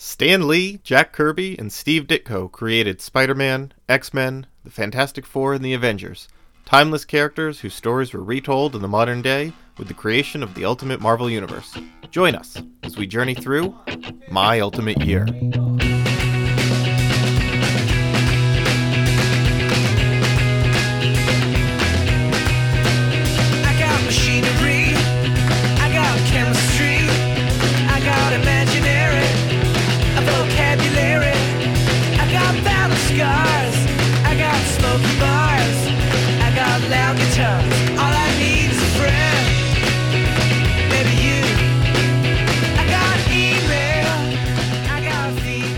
Stan Lee, Jack Kirby, and Steve Ditko created Spider Man, X Men, the Fantastic Four, and the Avengers. Timeless characters whose stories were retold in the modern day with the creation of the Ultimate Marvel Universe. Join us as we journey through My Ultimate Year.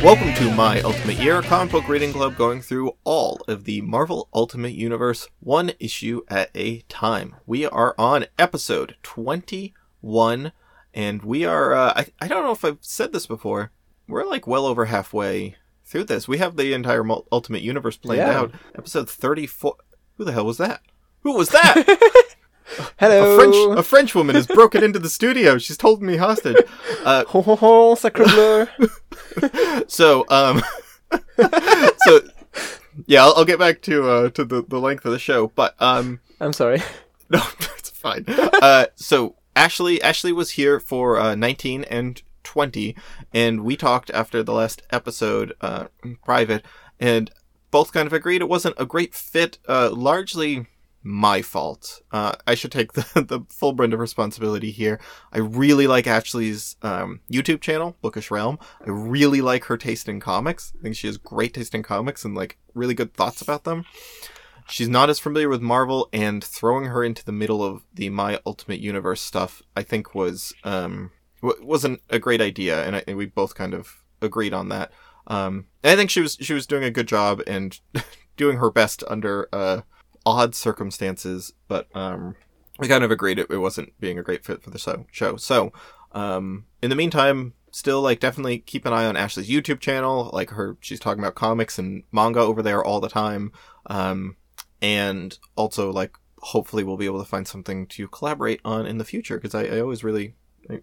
Welcome to My Ultimate Year, comic book reading club going through all of the Marvel Ultimate Universe, one issue at a time. We are on episode 21, and we are, uh, I, I don't know if I've said this before, we're like well over halfway through this. We have the entire Ultimate Universe planned Yeah. out. Episode 34. Who the hell was that? Who was that? Hello. a French a French woman has broken into the studio. She's holding me hostage. Uh, Ho ho ho, sacre bleu. So, um, so yeah, I'll, I'll get back to uh to the the length of the show, but um, I'm sorry. no, it's fine. Uh, so Ashley Ashley was here for uh 19 and 20, and we talked after the last episode uh in private, and both kind of agreed it wasn't a great fit. Uh, largely my fault. Uh, I should take the, the full brunt of responsibility here. I really like Ashley's um, YouTube channel, Bookish Realm. I really like her taste in comics. I think she has great taste in comics and like really good thoughts about them. She's not as familiar with Marvel, and throwing her into the middle of the My Ultimate Universe stuff, I think was um w- wasn't a great idea, and, I, and we both kind of agreed on that. Um, I think she was she was doing a good job and doing her best under uh odd circumstances, but um, we kind of agreed it, it wasn't being a great fit for the show. Show so, um, in the meantime, still like definitely keep an eye on Ashley's YouTube channel. Like her, she's talking about comics and manga over there all the time. Um, and also like hopefully we'll be able to find something to collaborate on in the future because I, I always really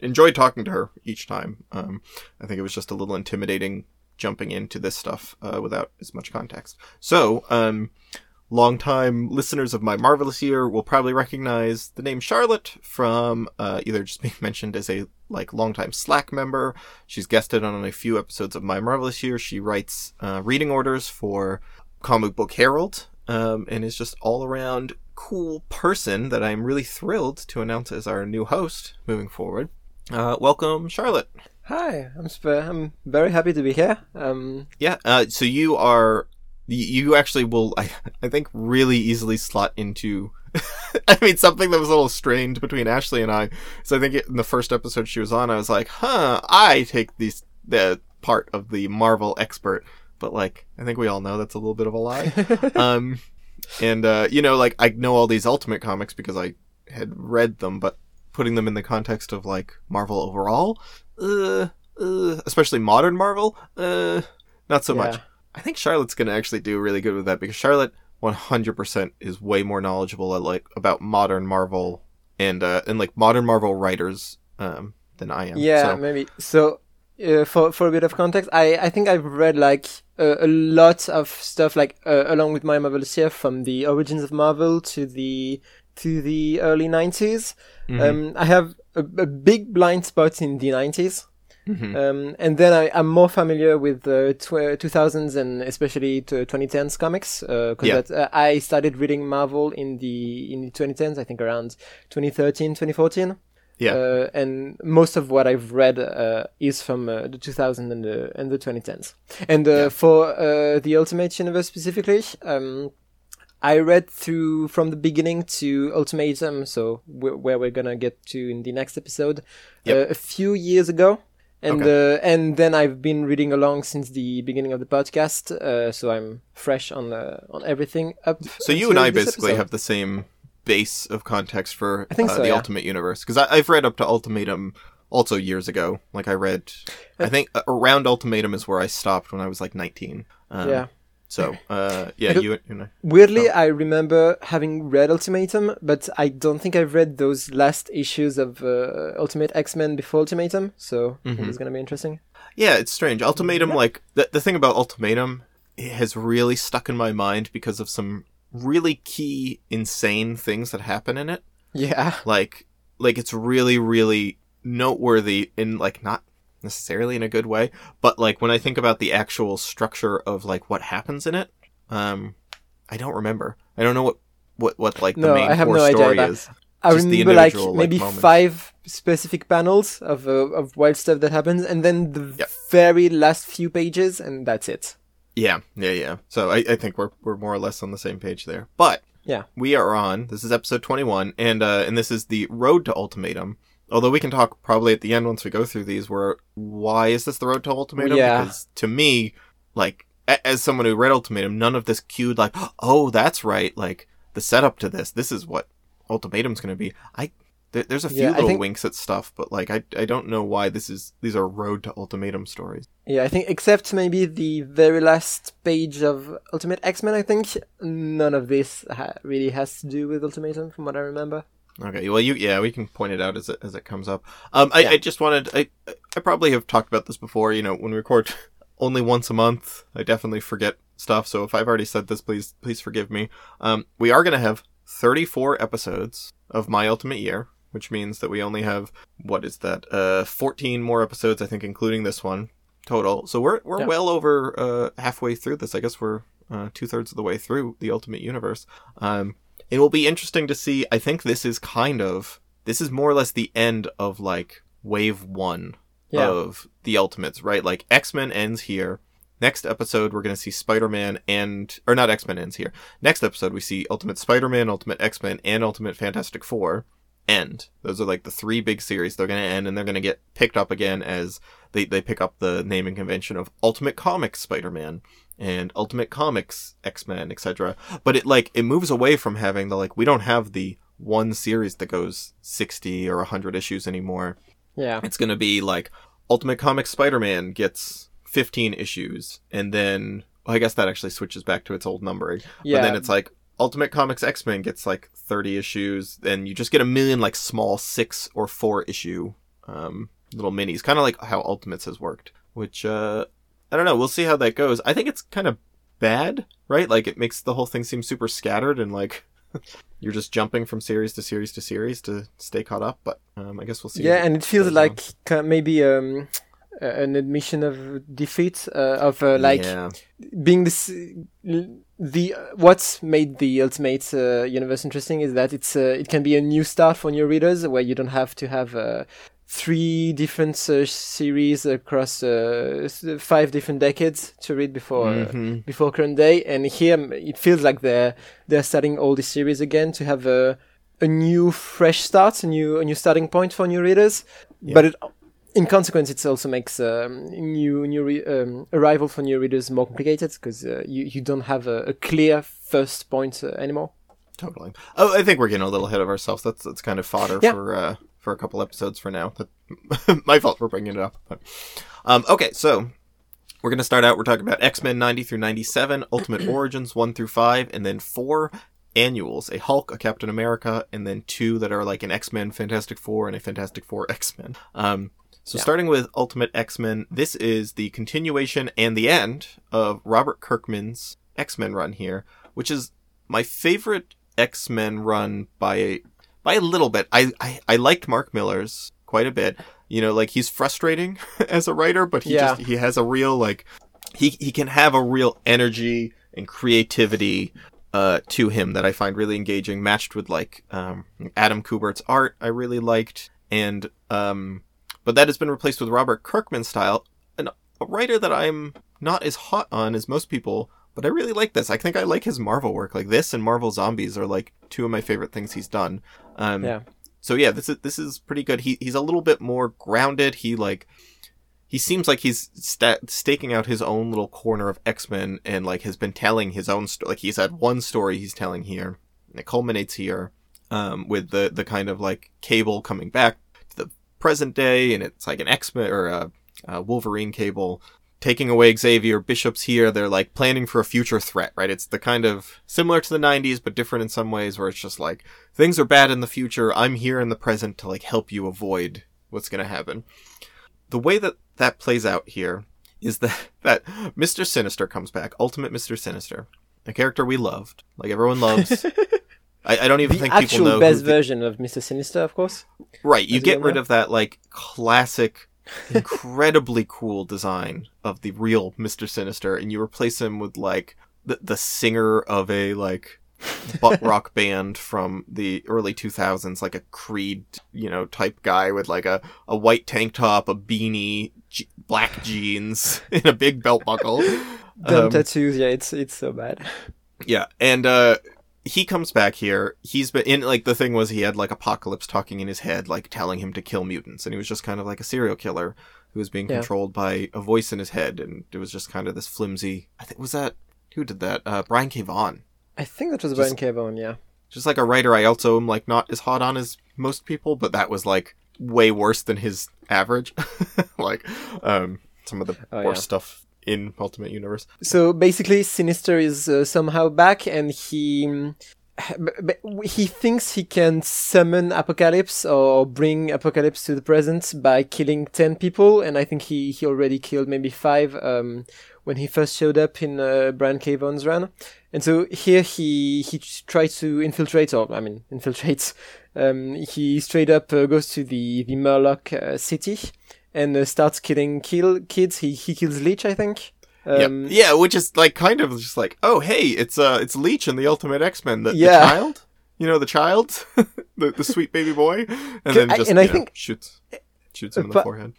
enjoyed talking to her each time. Um, I think it was just a little intimidating jumping into this stuff uh, without as much context. So, um, longtime listeners of my marvelous year will probably recognize the name Charlotte from uh, either just being mentioned as a like longtime Slack member. She's guested on a few episodes of my marvelous year. She writes uh, reading orders for Comic Book Herald um, and is just all around cool person that I'm really thrilled to announce as our new host moving forward. Uh, welcome, Charlotte. Hi, I'm sp- I'm very happy to be here. Um, Yeah. Uh, so you are, you actually will, I, I think, really easily slot into. I mean, something that was a little strained between Ashley and I. So I think in the first episode she was on, I was like, "Huh, I take these the part of the Marvel expert." But like, I think we all know that's a little bit of a lie. um, and uh, you know, like I know all these Ultimate comics because I had read them, but putting them in the context of like Marvel overall, uh, uh, especially modern Marvel, uh, not so much. I think Charlotte's gonna actually do really good with that because Charlotte 100% is way more knowledgeable at, like about modern Marvel and uh, and like modern Marvel writers um, than I am. yeah, So- maybe. So, uh, for for a bit of context, I I think I've read like a, a lot of stuff like uh, along with my Marvel here from the origins of Marvel to the to the early 90s. Mhm. Um, I have a, a big blind spot in the 90s. Mhm. Um, and then I, I'm more familiar with the tw- 2000s and especially to 2010s comics because Yeah. uh, I started reading Marvel in the in the 2010s. I think around 2013, 2014. Yeah. Uh, and most of what I've read uh, is from uh, the 2000s and the and the 2010s. And uh, Yeah. for uh, the Ultimate Universe specifically, um, I read through from the beginning to Ultimatum, so wh- where we're gonna get to in the next episode, Yep. uh, a few years ago, and uh, and then I've been reading along since the beginning of the podcast, uh, so I'm fresh on uh, on everything up. So you and I basically episode. have the same base of context for I think uh, so, the yeah. Ultimate Universe because I've read up to Ultimatum also years ago. Like I read, I think around Ultimatum is where I stopped when I was like 19. Um, yeah. So, uh, yeah, you, you know. Weirdly, I remember having read Ultimatum, but I don't think I've read those last issues of uh, Ultimate X-Men before Ultimatum, so Mhm. it's gonna be interesting. Yeah, it's strange. Ultimatum, like the the thing about Ultimatum, it has really stuck in my mind because of some really key, insane things that happen in it. Yeah, Like, like it's really, really noteworthy in like not necessarily in a good way, but like when I think about the actual structure of like what happens in it, um, I don't remember. I don't know what what what like the main I have core no idea story either. is. I Just remember like maybe five specific panels of uh, of wild stuff that happens, and then the Yep. very last few pages, and that's it. Yeah, yeah, yeah. So I, I think we're we're more or less on the same page there. But Yeah. we are on. This is episode twenty one, and uh, and this is the road to ultimatum. Although we can talk probably at the end once we go through these. Where why is this the road to ultimatum? Yeah. Because to me, like a- as someone who read ultimatum, none of this cued like, oh, that's right. Like the setup to this. This is what ultimatum's going to be. I there, there's a few Yeah, little think- winks at stuff, but like I I don't know why this is. These are road to ultimatum stories. Yeah, I think except maybe the very last page of Ultimate X-Men, I think none of this ha- really has to do with Ultimatum, from what I remember. Okay, well, you yeah, we can point it out as it as it comes up. Um, I, Yeah. I just wanted I I probably have talked about this before. You know, when we record only once a month, I definitely forget stuff. So if I've already said this, please please forgive me. Um, we are gonna have thirty four episodes of My Ultimate Year, which means that we only have what is that? Uh, fourteen more episodes, I think, including this one total. So we're we're Yeah. well over uh halfway through this. I guess we're uh, two thirds of the way through the Ultimate Universe. Um, it will be interesting to see. I think this is kind of this is more or less the end of like wave one Yeah. of the Ultimates, right? Like X Men ends here. Next episode, we're going to see Spider Man and or not X Men ends here. Next episode, we see Ultimate Spider Man, Ultimate X Men, and Ultimate Fantastic Four end. Those are like the three big series. They're going to end, and they're going to get picked up again as they they pick up the naming convention of Ultimate Comics Spider Man and Ultimate Comics X Men, etc. But it like it moves away from having the like we don't have the one series that goes sixty or hundred issues anymore. Yeah. It's gonna be like Ultimate Comics Spider Man gets fifteen issues, and then well, I guess that actually switches back to its old numbering. Yeah. But then it's like Ultimate Comics X Men gets like thirty issues, and you just get a million like small six or four issue um, little minis, kind of like how Ultimates has worked. Which uh, I don't know. We'll see how that goes. I think it's kind of bad, right? Like it makes the whole thing seem super scattered and like you're just jumping from series to series to series to stay caught up. But um, I guess we'll see. yeah, and it feels like ki- maybe um, an admission of defeat uh, of uh, like yeah. being this the what's made the ultimate uh, universe interesting is that it's uh, it can be a new start for new readers where you don't have to have uh, three different uh, series across uh, five different decades to read before uh, Mhm. before current day and here it feels like they're they're starting all the series again to have a a new fresh start a new a new starting point for new readers Yeah. but it in consequence, it also makes um, new new re- um, arrival for new readers more complicated because uh, you you don't have a, a clear first point uh, anymore. Totally. Oh, I think we're getting a little ahead of ourselves. That's that's kind of fodder Yeah. for uh, for a couple episodes for now. My fault for bringing it up. But, um, okay, so we're gonna start out. We're talking about X Men ninety through ninety seven, Ultimate Origins one through five, and then four annuals: a Hulk, a Captain America, and then two that are like an X Men Fantastic Four and a Fantastic Four X Men. Um, so Yeah. starting with Ultimate X Men, this is the continuation and the end of Robert Kirkman's X Men run here, which is my favorite X Men run by a by a little bit. I, I I liked Mark Millar's quite a bit. You know, like he's frustrating as a writer, but he Yeah. just he has a real like he he can have a real energy and creativity uh to him that I find really engaging, matched with like um Adam Kubert's art I really liked, and um but that has been replaced with Robert Kirkman's style, an, a writer that I'm not as hot on as most people, but I really like this. I think I like his Marvel work. Like this and Marvel Zombies are like two of my favorite things he's done. Um, Yeah. So yeah, this is this is pretty good. He he's a little bit more grounded. He like he seems like he's sta- staking out his own little corner of X Men and like has been telling his own story. Like he's had one story he's telling here, and it culminates here um, with the the kind of like Cable coming back to the present day, and it's like an X Men or a, a Wolverine Cable taking away Xavier, Bishop's here, they're like planning for a future threat, right? It's the kind of similar to the 90s, but different in some ways where it's just like, things are bad in the future, I'm here in the present to like help you avoid what's gonna happen. The way that that plays out here is that, that Mr. Sinister comes back, Ultimate Mr. Sinister, a character we loved, like everyone loves. I, I don't even The think people actual know best who the- version of Mr. Sinister, of course. Right, you As get rid of that like classic, incredibly cool design of the real Mister Sinister, and you replace him with like the the singer of a like butt rock band from the early two thousands, like a Creed, you know, type guy with like a a white tank top, a beanie, je- black jeans, and a big belt buckle. Dumb Um, tattoos, yeah, it's it's so bad. yeah, and uh he comes back here. He's been in like the thing was he had like Apocalypse talking in his head, like telling him to kill mutants, and he was just kind of like a serial killer who was being Yeah. controlled by a voice in his head, and it was just kind of this flimsy. I think was that who did that? Uh, Brian K. Vaughan, I think that was Just- Brian K. Vaughan, yeah. just like a writer I also am like not as hot on as most people, but that was like way worse than his average. like um some of the Oh, worst yeah. stuff in Ultimate Universe. So basically, Sinister is uh, somehow back, and he he thinks he can summon Apocalypse or bring Apocalypse to the present by killing ten people, and I think he he already killed maybe five um, when he first showed up in uh, Brian K. Run. And so here he he tries to infiltrate, or I mean infiltrate. Um, he straight up uh, goes to the the Morlock uh, city and uh, starts killing kill kids. He he kills Leech, I think. Um, yeah, yeah, which is like kind of just like, oh hey, it's uh, it's Leech and the Ultimate X Men, the, Yeah. the child, you know, the child, the the sweet baby boy, and then I- just and I know, think- shoots shoots him in the forehead.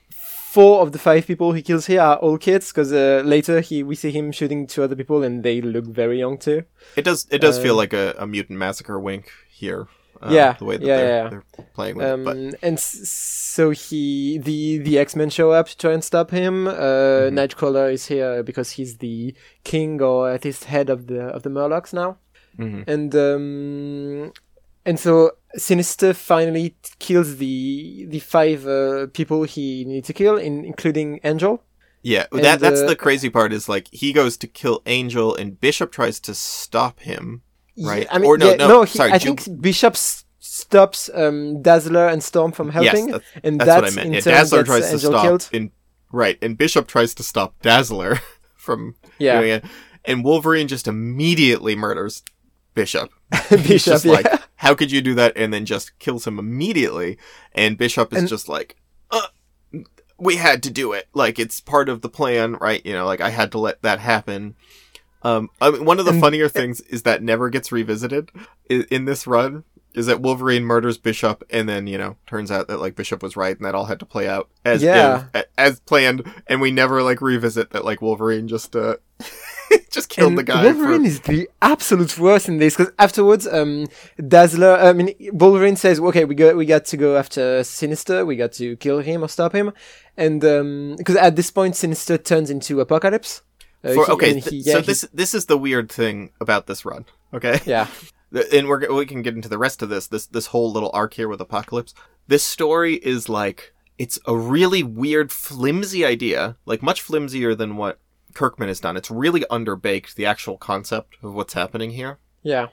four of the five people he kills here are all kids because uh, later he we see him shooting two other people and they look very young too. It does it does feel um, like a, a mutant massacre wink here. Uh, Yeah, the way that yeah, they're, yeah, they're playing with Um, it, but and so he the the X Men show up to try and stop him. Uh, Mm-hmm. Nightcrawler is here because he's the king or at least head of the of the Morlocks now. Mhm. And um, and so Sinister finally t- kills the the five uh, people he needs to kill, in, including Angel. yeah, and, that that's uh, the crazy part is like he goes to kill Angel and Bishop tries to stop him. Right. Yeah, I mean, Or no, yeah, no, he, sorry, I Ju- think Bishop s- stops um, Dazzler and Storm from helping, Yes, that- and that's that what I meant. Yeah, Dazzler tries to Angel stop killed. in right, and Bishop tries to stop Dazzler from Yeah, doing it, and Wolverine just immediately murders Bishop. He's Bishop. just Yeah. like, how could you do that? And then just kills him immediately. And Bishop is And- just like, uh, we had to do it. Like it's part of the plan, right? You know, like I had to let that happen. Um, I mean, one of the funnier things is that never gets revisited in, in this run. Is that Wolverine murders Bishop, and then you know turns out that like Bishop was right, and that all had to play out as Yeah. if- as planned, and we never like revisit that like Wolverine just uh just killed and the guy. Wolverine for, is the absolute worst in this because afterwards, um, Dazzler. I mean, Wolverine says, "Okay, we got we got to go after Sinister. We got to kill him or stop him." And because at this point, Sinister turns into Apocalypse. Uh, For, he- okay, he- so he- this this is the weird thing about this run. Okay, yeah, and we're we can get into the rest of this this this whole little arc here with Apocalypse. This story is like it's a really weird, flimsy idea, like much flimsier than what Kirkman has done. It's really underbaked the actual concept of what's happening here. yeah,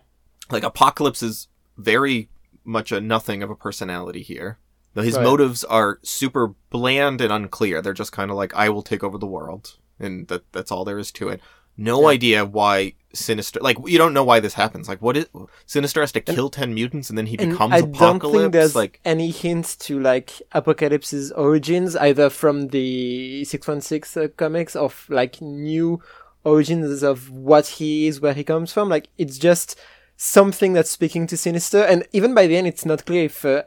Like Apocalypse is very much a nothing of a personality here. His Right. motives are super bland and unclear. They're just kind of like, I will take over the world. And that that's all there is to it. No Yeah. idea why Sinister, like, you don't know why this happens. Like, what is, Sinister has to kill 10 mutants and then he and becomes I Apocalypse? don't think there's like, any hint to like Apocalypse's origins either from the six one six uh, comics of like new origins of what he is, where he comes from. Like it's just something that's speaking to Sinister, and even by the end, it's not clear if uh,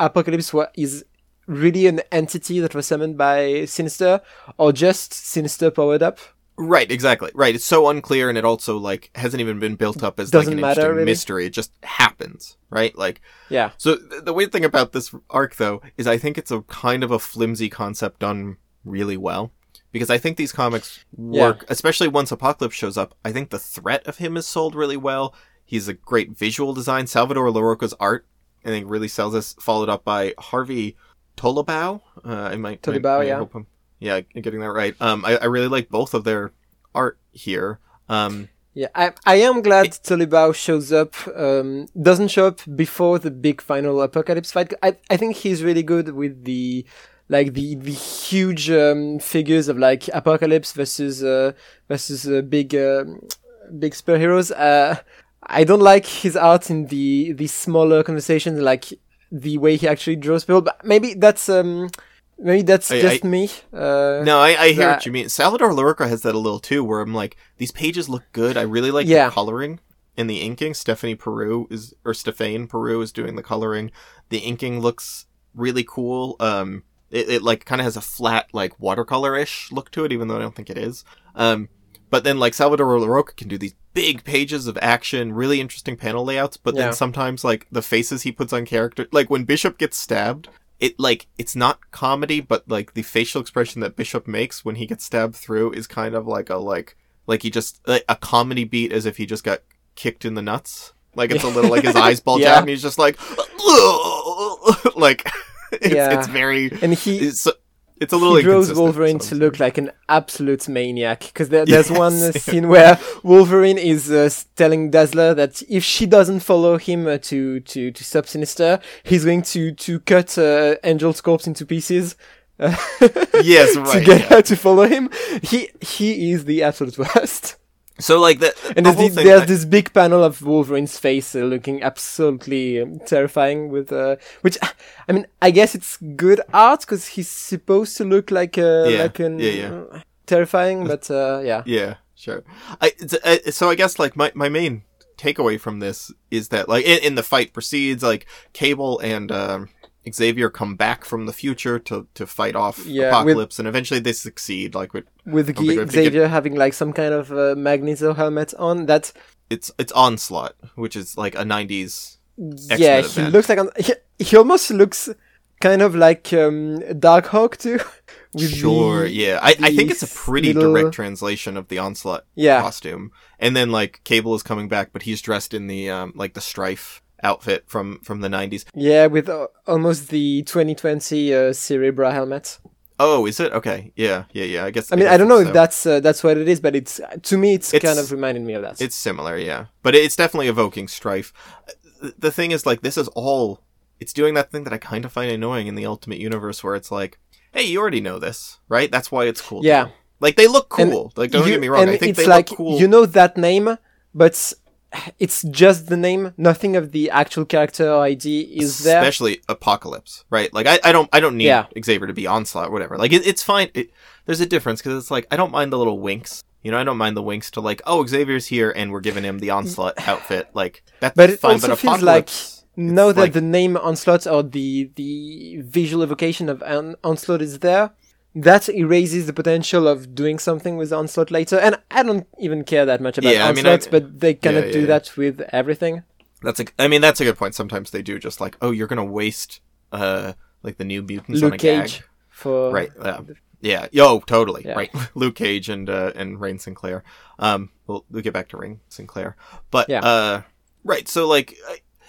Apocalypse wa- is really an entity that was summoned by Sinister or just Sinister powered up. Right, exactly. Right. It's so unclear and it also like hasn't even been built up as Doesn't like an matter, interesting really. mystery. It just happens, right? Like Yeah, so th- the weird thing about this arc though is I think it's a kind of a flimsy concept done really well. Because I think these comics work, especially once Apocalypse shows up. I think the threat of him is sold really well. He's a great visual design. Salvador Larroca's art, I think, really sells us. Followed up by Harvey Tolibao. Uh, I might, Tolibao, I, I yeah. hope I'm, yeah, getting that right. Um, I, I really like both of their art here. Um, Yeah, I I am glad Tolibao shows up. Um, doesn't show up before the big final apocalypse fight. I I think he's really good with the like the the huge um, figures of like apocalypse versus uh, versus uh, big um big superheroes. Uh, I don't like his art in the the smaller conversations, like the way he actually draws people. But maybe that's um maybe that's I- just I- me. Uh, no, I, I hear what you mean. Salvador Larroca has that a little too, where I'm like, these pages look good. I really like Yeah. the coloring and the inking. Stephanie Peru is, or Stephane Peru is doing the coloring. The inking looks really cool. Um, it, it like kind of has a flat, like watercolor-ish look to it, even though I don't think it is. Um, but then like Salvador Larroca can do these big pages of action, really interesting panel layouts. But Yeah. then sometimes like the faces he puts on character, like when Bishop gets stabbed, it like it's not comedy, but like the facial expression that Bishop makes when he gets stabbed through is kind of like a like like he just like a comedy beat as if he just got kicked in the nuts. Like it's a little like his eyes bulge Yeah. out and he's just like like it's, Yeah. it's very and he it's a little he draws Wolverine to look like an absolute maniac because there, there's Yes, one scene where Wolverine is uh, telling Dazzler that if she doesn't follow him uh, to to to stop Sinister, he's going to to cut uh, Angel's corpse into pieces. uh, Yes, to get yeah. her to follow him. He he is the absolute worst. So like that And the there's, the, thing, there's I- this big panel of Wolverine's face uh, looking absolutely um, terrifying with, uh, which, I mean, I guess it's good art because he's supposed to look like a, Yeah, like an, yeah, yeah. terrifying, but, uh, yeah. Yeah, sure. I uh, so I guess like my my main takeaway from this is that like in, in the fight proceeds like Cable and um, Xavier come back from the future to to fight off Yeah, with- Apocalypse, and eventually they succeed. Like with With G- Xavier having like some kind of uh, Magneto helmet on, that, it's it's Onslaught, which is like a '90s. yeah, he event. looks like, an, he, he almost looks kind of like, um, Darkhawk too. with Sure, the- yeah. I, I think it's a pretty little- direct translation of the Onslaught Yeah. costume. And then like Cable is coming back, but he's dressed in the um like the Strife outfit from from the '90s. Yeah, with uh, almost the 2020 uh, Cerebro helmet. Oh, is it? Okay. Yeah, yeah, yeah. I guess. I mean, guess I don't know so. if that's uh, that's what it is, but it's to me, it's, It's- kind of reminding me of that. It's similar, yeah, but it's definitely evoking strife. The thing is, like, this is all. It's doing that thing that I kind of find annoying in the Ultimate Universe, where it's like, hey, you already know this, right? That's why it's cool. Yeah. Like they look And cool. like don't You- get me wrong. I think it's they like look cool. you know that name, but it's just the name. Nothing of the actual character ID is there. especially Apocalypse, right? Like I, I don't, I don't need Yeah. Xavier to be Onslaught, or whatever. Like it, it's fine. It, there's a difference because it's like I don't mind the little winks. You know, I don't mind the winks to like, oh, Xavier's here, and we're giving him the Onslaught outfit. Like that's But it fine. also but feels like Apocalypse, now it's that like- the name Onslaught or the the visual evocation of an Onslaught is there, that erases the potential of doing something with Onslaught later. And I don't even care that much about Yeah, I mean, I- but they kind of Yeah, do that with everything. That's a. I mean, that's a good point. Sometimes they do just like, oh, you're gonna waste, uh, like the new mutants on a Luke gag. Cage for right? Yeah, yeah. Yo, totally. Right. Luke Cage and uh, and Rahne Sinclair. Um, we'll we'll get back to Rahne Sinclair, but Yeah. uh, right. So like,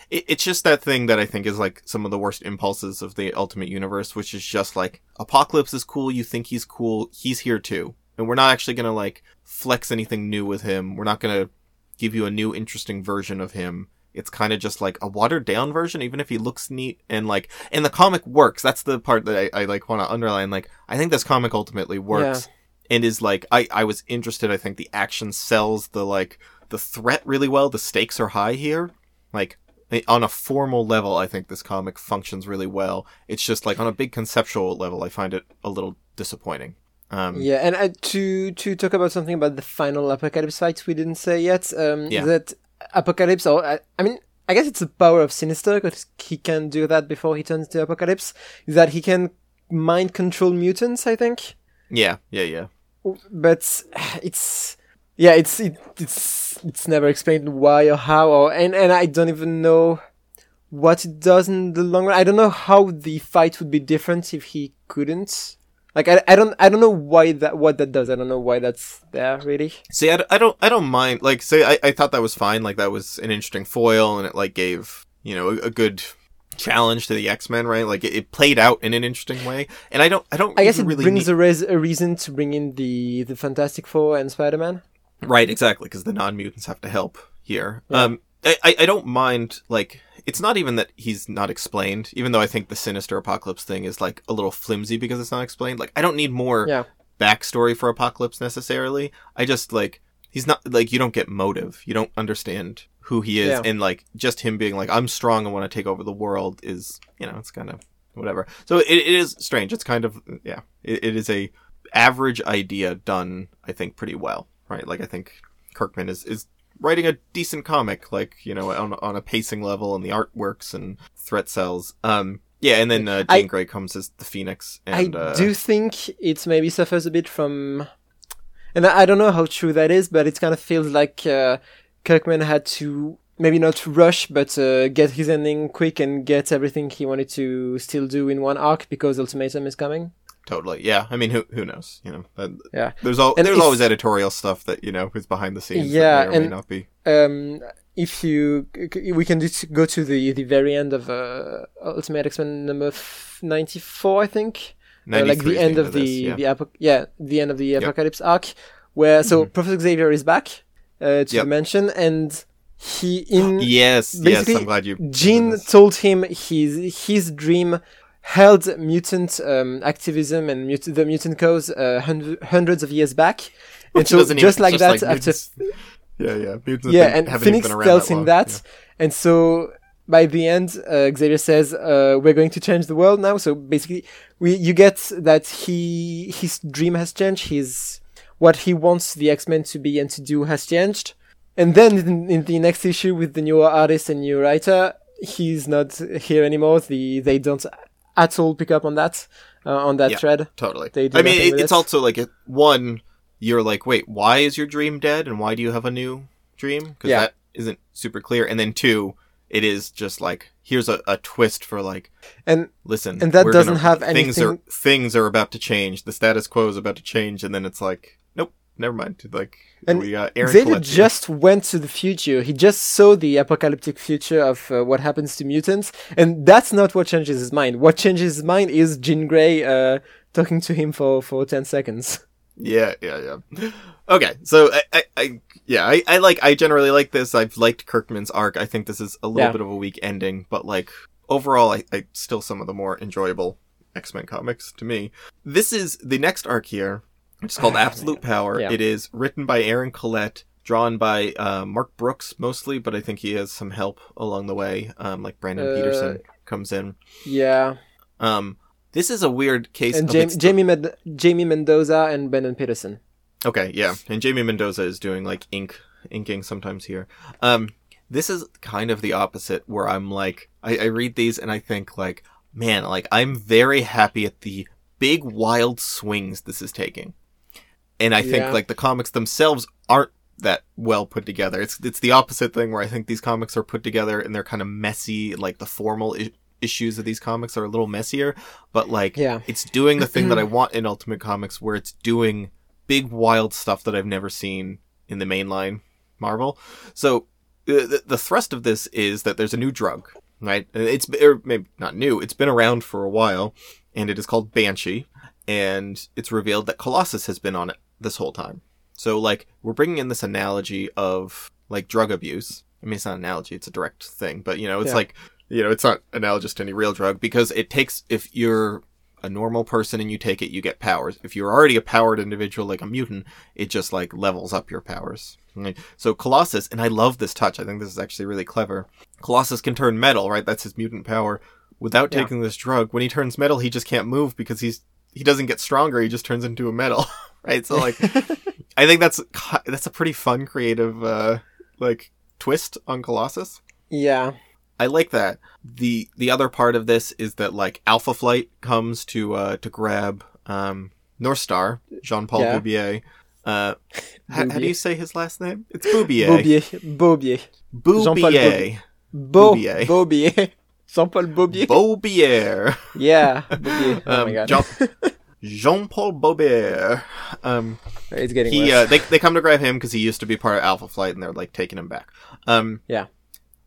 it, it's just that thing that I think is like some of the worst impulses of the Ultimate Universe, which is just like Apocalypse is cool. You think he's cool. He's here too, and we're not actually gonna like flex anything new with him. We're not gonna give you a new interesting version of him. It's kind of just like a watered down version, even if he looks neat and like, and the comic works. That's the part that I, I like want to underline. Like, I think this comic ultimately works and is like, I, I was interested. I think the action sells the like, the threat really well. The stakes are high here. Like, on a formal level, I think this comic functions really well. It's just like on a big conceptual level, I find it a little disappointing. Um, Yeah, and uh, to to talk about something about the final apocalypse fight we didn't say yet. Um, Yeah. That apocalypse, or uh, I mean, I guess it's the power of Sinister because he can do that before he turns to apocalypse. That he can mind control mutants? I think, yeah, yeah, yeah. but it's yeah, it's it, it's it's never explained why or how, or and and I don't even know what it does in the long run. I don't know how the fight would be different if he couldn't. Like I, I don't I don't know why that what that does. I don't know why that's there really. See, I, I don't, I don't mind. Like, say, I, I thought that was fine. Like, that was an interesting foil, and it like gave you know a, a good challenge to the X-Men, right? Like it, it played out in an interesting way. And I don't I don't I guess it really brings need- a, res- a reason to bring in the the Fantastic Four and Spider Man. Right, exactly, because the non-mutants have to help here. Um, I, I, I don't mind, like, it's not even that he's not explained, even though I think the Sinister Apocalypse thing is, like, a little flimsy because it's not explained. Like, I don't need more Yeah. backstory for Apocalypse necessarily. I just, like, he's not, like, you don't get motive. You don't understand who he is. Yeah. And, like, just him being like, I'm strong and want to take over the world is, you know, it's kind of whatever. So it, it is strange. It's kind of, yeah, it, it is a average idea done, I think, pretty well, right? Like, I think Kirkman is, is writing a decent comic, like, you know, on, on a pacing level and the artworks and threat cells. Um, yeah, and then uh, Jean I- Grey comes as the Phoenix. And, I uh, do think it maybe suffers a bit from, and I I don't know how true that is, but it kind of feels like uh, Kirkman had to maybe not rush, but uh, get his ending quick and get everything he wanted to still do in one arc because Ultimatum is coming. Totally. Yeah. I mean, who who knows? You know, Yeah. there's al- And there's if- always editorial stuff that you know is behind the scenes. Yeah, that may or may and- not be. um, if you we can go to the the very end of uh, Ultimate X-Men number f- 94 I think uh, like the end of this, the yeah. the apo- yeah the end of the apocalypse arc where so Professor Xavier is back uh, to Mm-hmm. Yep. the mansion and he in yes, yes. basically, I'm glad you. Jean told him his his dream held mutant um, activism and mut- the mutant cause uh, hun- hundreds of years back and so just even- like that after mutants- Yeah, yeah. Mutants yeah, been- and Phoenix tells that him that, and so by the end, uh, Xavier says, uh, "We're going to change the world now." So basically, we you get that he his dream has changed. His what he wants the X Men to be and to do has changed. And then in, in the next issue with the newer artist and new writer, he's not here anymore. The they don't at all pick up on that uh, on that Yeah. thread. Totally. I mean, it, it's it. also like it, one. You're like, wait, why is your dream dead, and why do you have a new dream? Because Yeah. that isn't super clear. And then two, it is just like here's a, a twist for like, And listen, And that doesn't gonna- have things are anything- things are about to change. The status quo is about to change, and then it's like, nope, never mind. Like And we got Aaron Xavier just went to the future. He just saw the apocalyptic future of uh, what happens to mutants, and that's not what changes his mind. What changes his mind is Jean Grey uh, talking to him for, for ten seconds. Yeah, yeah, yeah. Okay, so I, I, I yeah, I, I like, I generally like this. I've liked Kirkman's arc. I think this is a little Yeah. bit of a weak ending, but like overall, I, I still some of the more enjoyable X Men comics to me. This is the next arc here, which is called Absolute Power. Yeah. It is written by Aron Coleite, drawn by uh, Mark Brooks mostly, but I think he has some help along the way. Um, like Brandon Uh, Peterson comes in. Yeah, Um, this is a weird case. and of Jam- it's- Jamie Med- Jamie Mendoza and Brandon Peterson. Okay, yeah, and Jamie Mendoza is doing like ink inking sometimes here. Um, this is kind of the opposite, where I'm like, I, I read these and I think like, man, like I'm very happy at the big wild swings this is taking, and I think Yeah. like the comics themselves aren't that well put together. It's it's the opposite thing where I think these comics are put together and they're kind of messy, like the formal. I- issues of these comics are a little messier but like Yeah. it's doing the thing that i want in ultimate comics where it's doing big wild stuff that I've never seen in the mainline Marvel. So uh, the, the thrust of this is that there's a new drug, right? It's or maybe not new. It's been around for a while, and it is called Banshee. And it's revealed that Colossus has been on it this whole time. So like we're bringing in this analogy of like drug abuse. I mean, it's not an analogy; it's a direct thing. But you know, it's Yeah. like you know, it's not analogous to any real drug because it takes if you're a normal person and you take it, you get powers. If you're already a powered individual like a mutant, it just like levels up your powers. Right? So Colossus, and I love this touch. I think this is actually really clever. Colossus can turn metal, right? That's his mutant power. Without Yeah. taking this drug, when he turns metal, he just can't move because he's he doesn't get stronger. He just turns into a metal, right? So like, I think that's that's a pretty fun, creative, uh, like twist on Colossus. Yeah, I like that. the The other part of this is that like Alpha Flight comes to uh to grab um North Star Jean Paul Yeah. Boubier. Uh, how, how do you say his last name? It's Boubier. Bobier, Bobier, Jean-Paul Boubier. Bo- Bobier. Bobier, Jean-Paul Bobier. Beaubier. yeah, Bobier. Oh Um, my god, Jean- Jean-Paul Beaubier. Um, it's getting he uh, they they come to grab him because he used to be part of Alpha Flight, and they're like taking him back. Um, Yeah.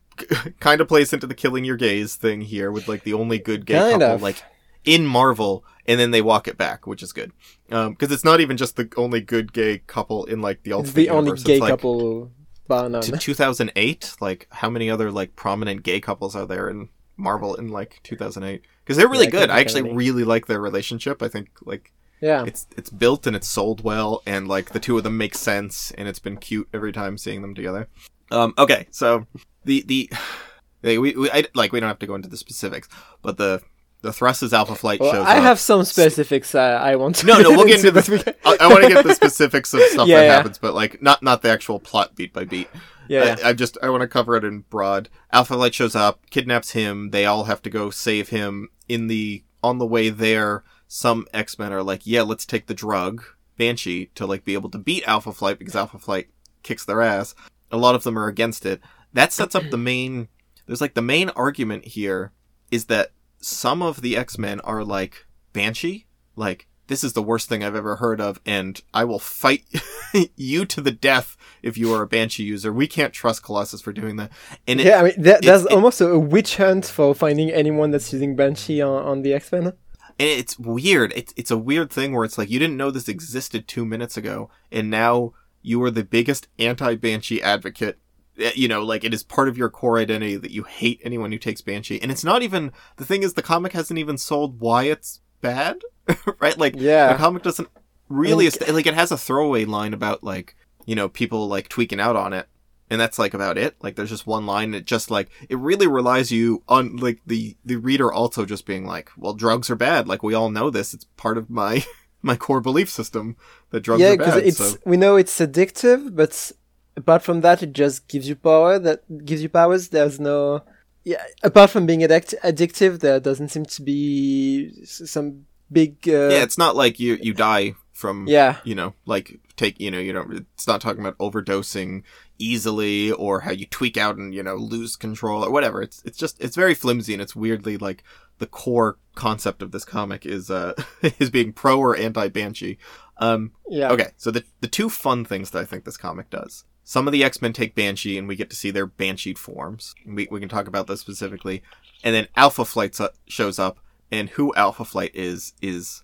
kind of plays into the killing your gays thing here with like the only good gay Kind couple of. like in Marvel, and then they walk it back, which is good. Because it's not even just the only good gay couple in like the It's Ultimate the only Universe. gay it's, like, couple bar none. to 2008 like how many other like prominent gay couples are there in marvel in like 2008 because they're really Yeah, good i actually really like their relationship i think like Yeah. it's it's built and it's sold well and like the two of them make sense and it's been cute every time seeing them together um okay so the the like, we, we I, like we don't have to go into the specifics but the the thrust is alpha flight Well, shows I up. have some specifics uh, I want to no no we'll get into this i, I want to get the specifics of stuff Yeah, that yeah. happens but like not not the actual plot beat by beat Yeah. I, I just I want to cover it in broad. Alpha Flight shows up, kidnaps him. They all have to go save him. In the on the way there, some X Men are like, "Yeah, let's take the drug Banshee to like be able to beat Alpha Flight because Alpha Flight kicks their ass." A lot of them are against it. That sets up the main. There's like the main argument here is that some of the X Men are like Banshee, like this is the worst thing I've ever heard of, and I will fight you to the death if you are a Banshee user. We can't trust Colossus for doing that. And it, yeah, I mean, that, there's it- almost a witch hunt for finding anyone that's using Banshee on, on the X Men. and it's weird. It's it's a weird thing where it's like you didn't know this existed two minutes ago, and now you are the biggest anti-Banshee advocate. Eh, You know, like it is part of your core identity that you hate anyone who takes Banshee, and it's not even the thing is the comic hasn't even sold why it's bad, right? Like Yeah. the comic doesn't really And- est- like it has a throwaway line about like you know people like tweaking out on it and that's like about it like there's just one line that just like it really relies you on like the the reader also just being like well drugs are bad like we all know this it's part of my my core belief system that drugs yeah, are bad it's so we know it's addictive, but apart from that, it just gives you power. That gives you powers. There's no yeah. Apart from being addict- addictive, there doesn't seem to be some big uh, yeah it's not like you you die from yeah. you know like take you know you don't it's not talking about overdosing easily or how you tweak out and you know lose control or whatever. It's it's just it's very flimsy and it's weirdly like the core concept of this comic is uh is being pro or anti banshee um yeah. okay so the the two fun things that i think this comic does. Some of the x-men take banshee and we get to see their bansheed forms. We, we can talk about this specifically. And then alpha flight shows up and who alpha flight is is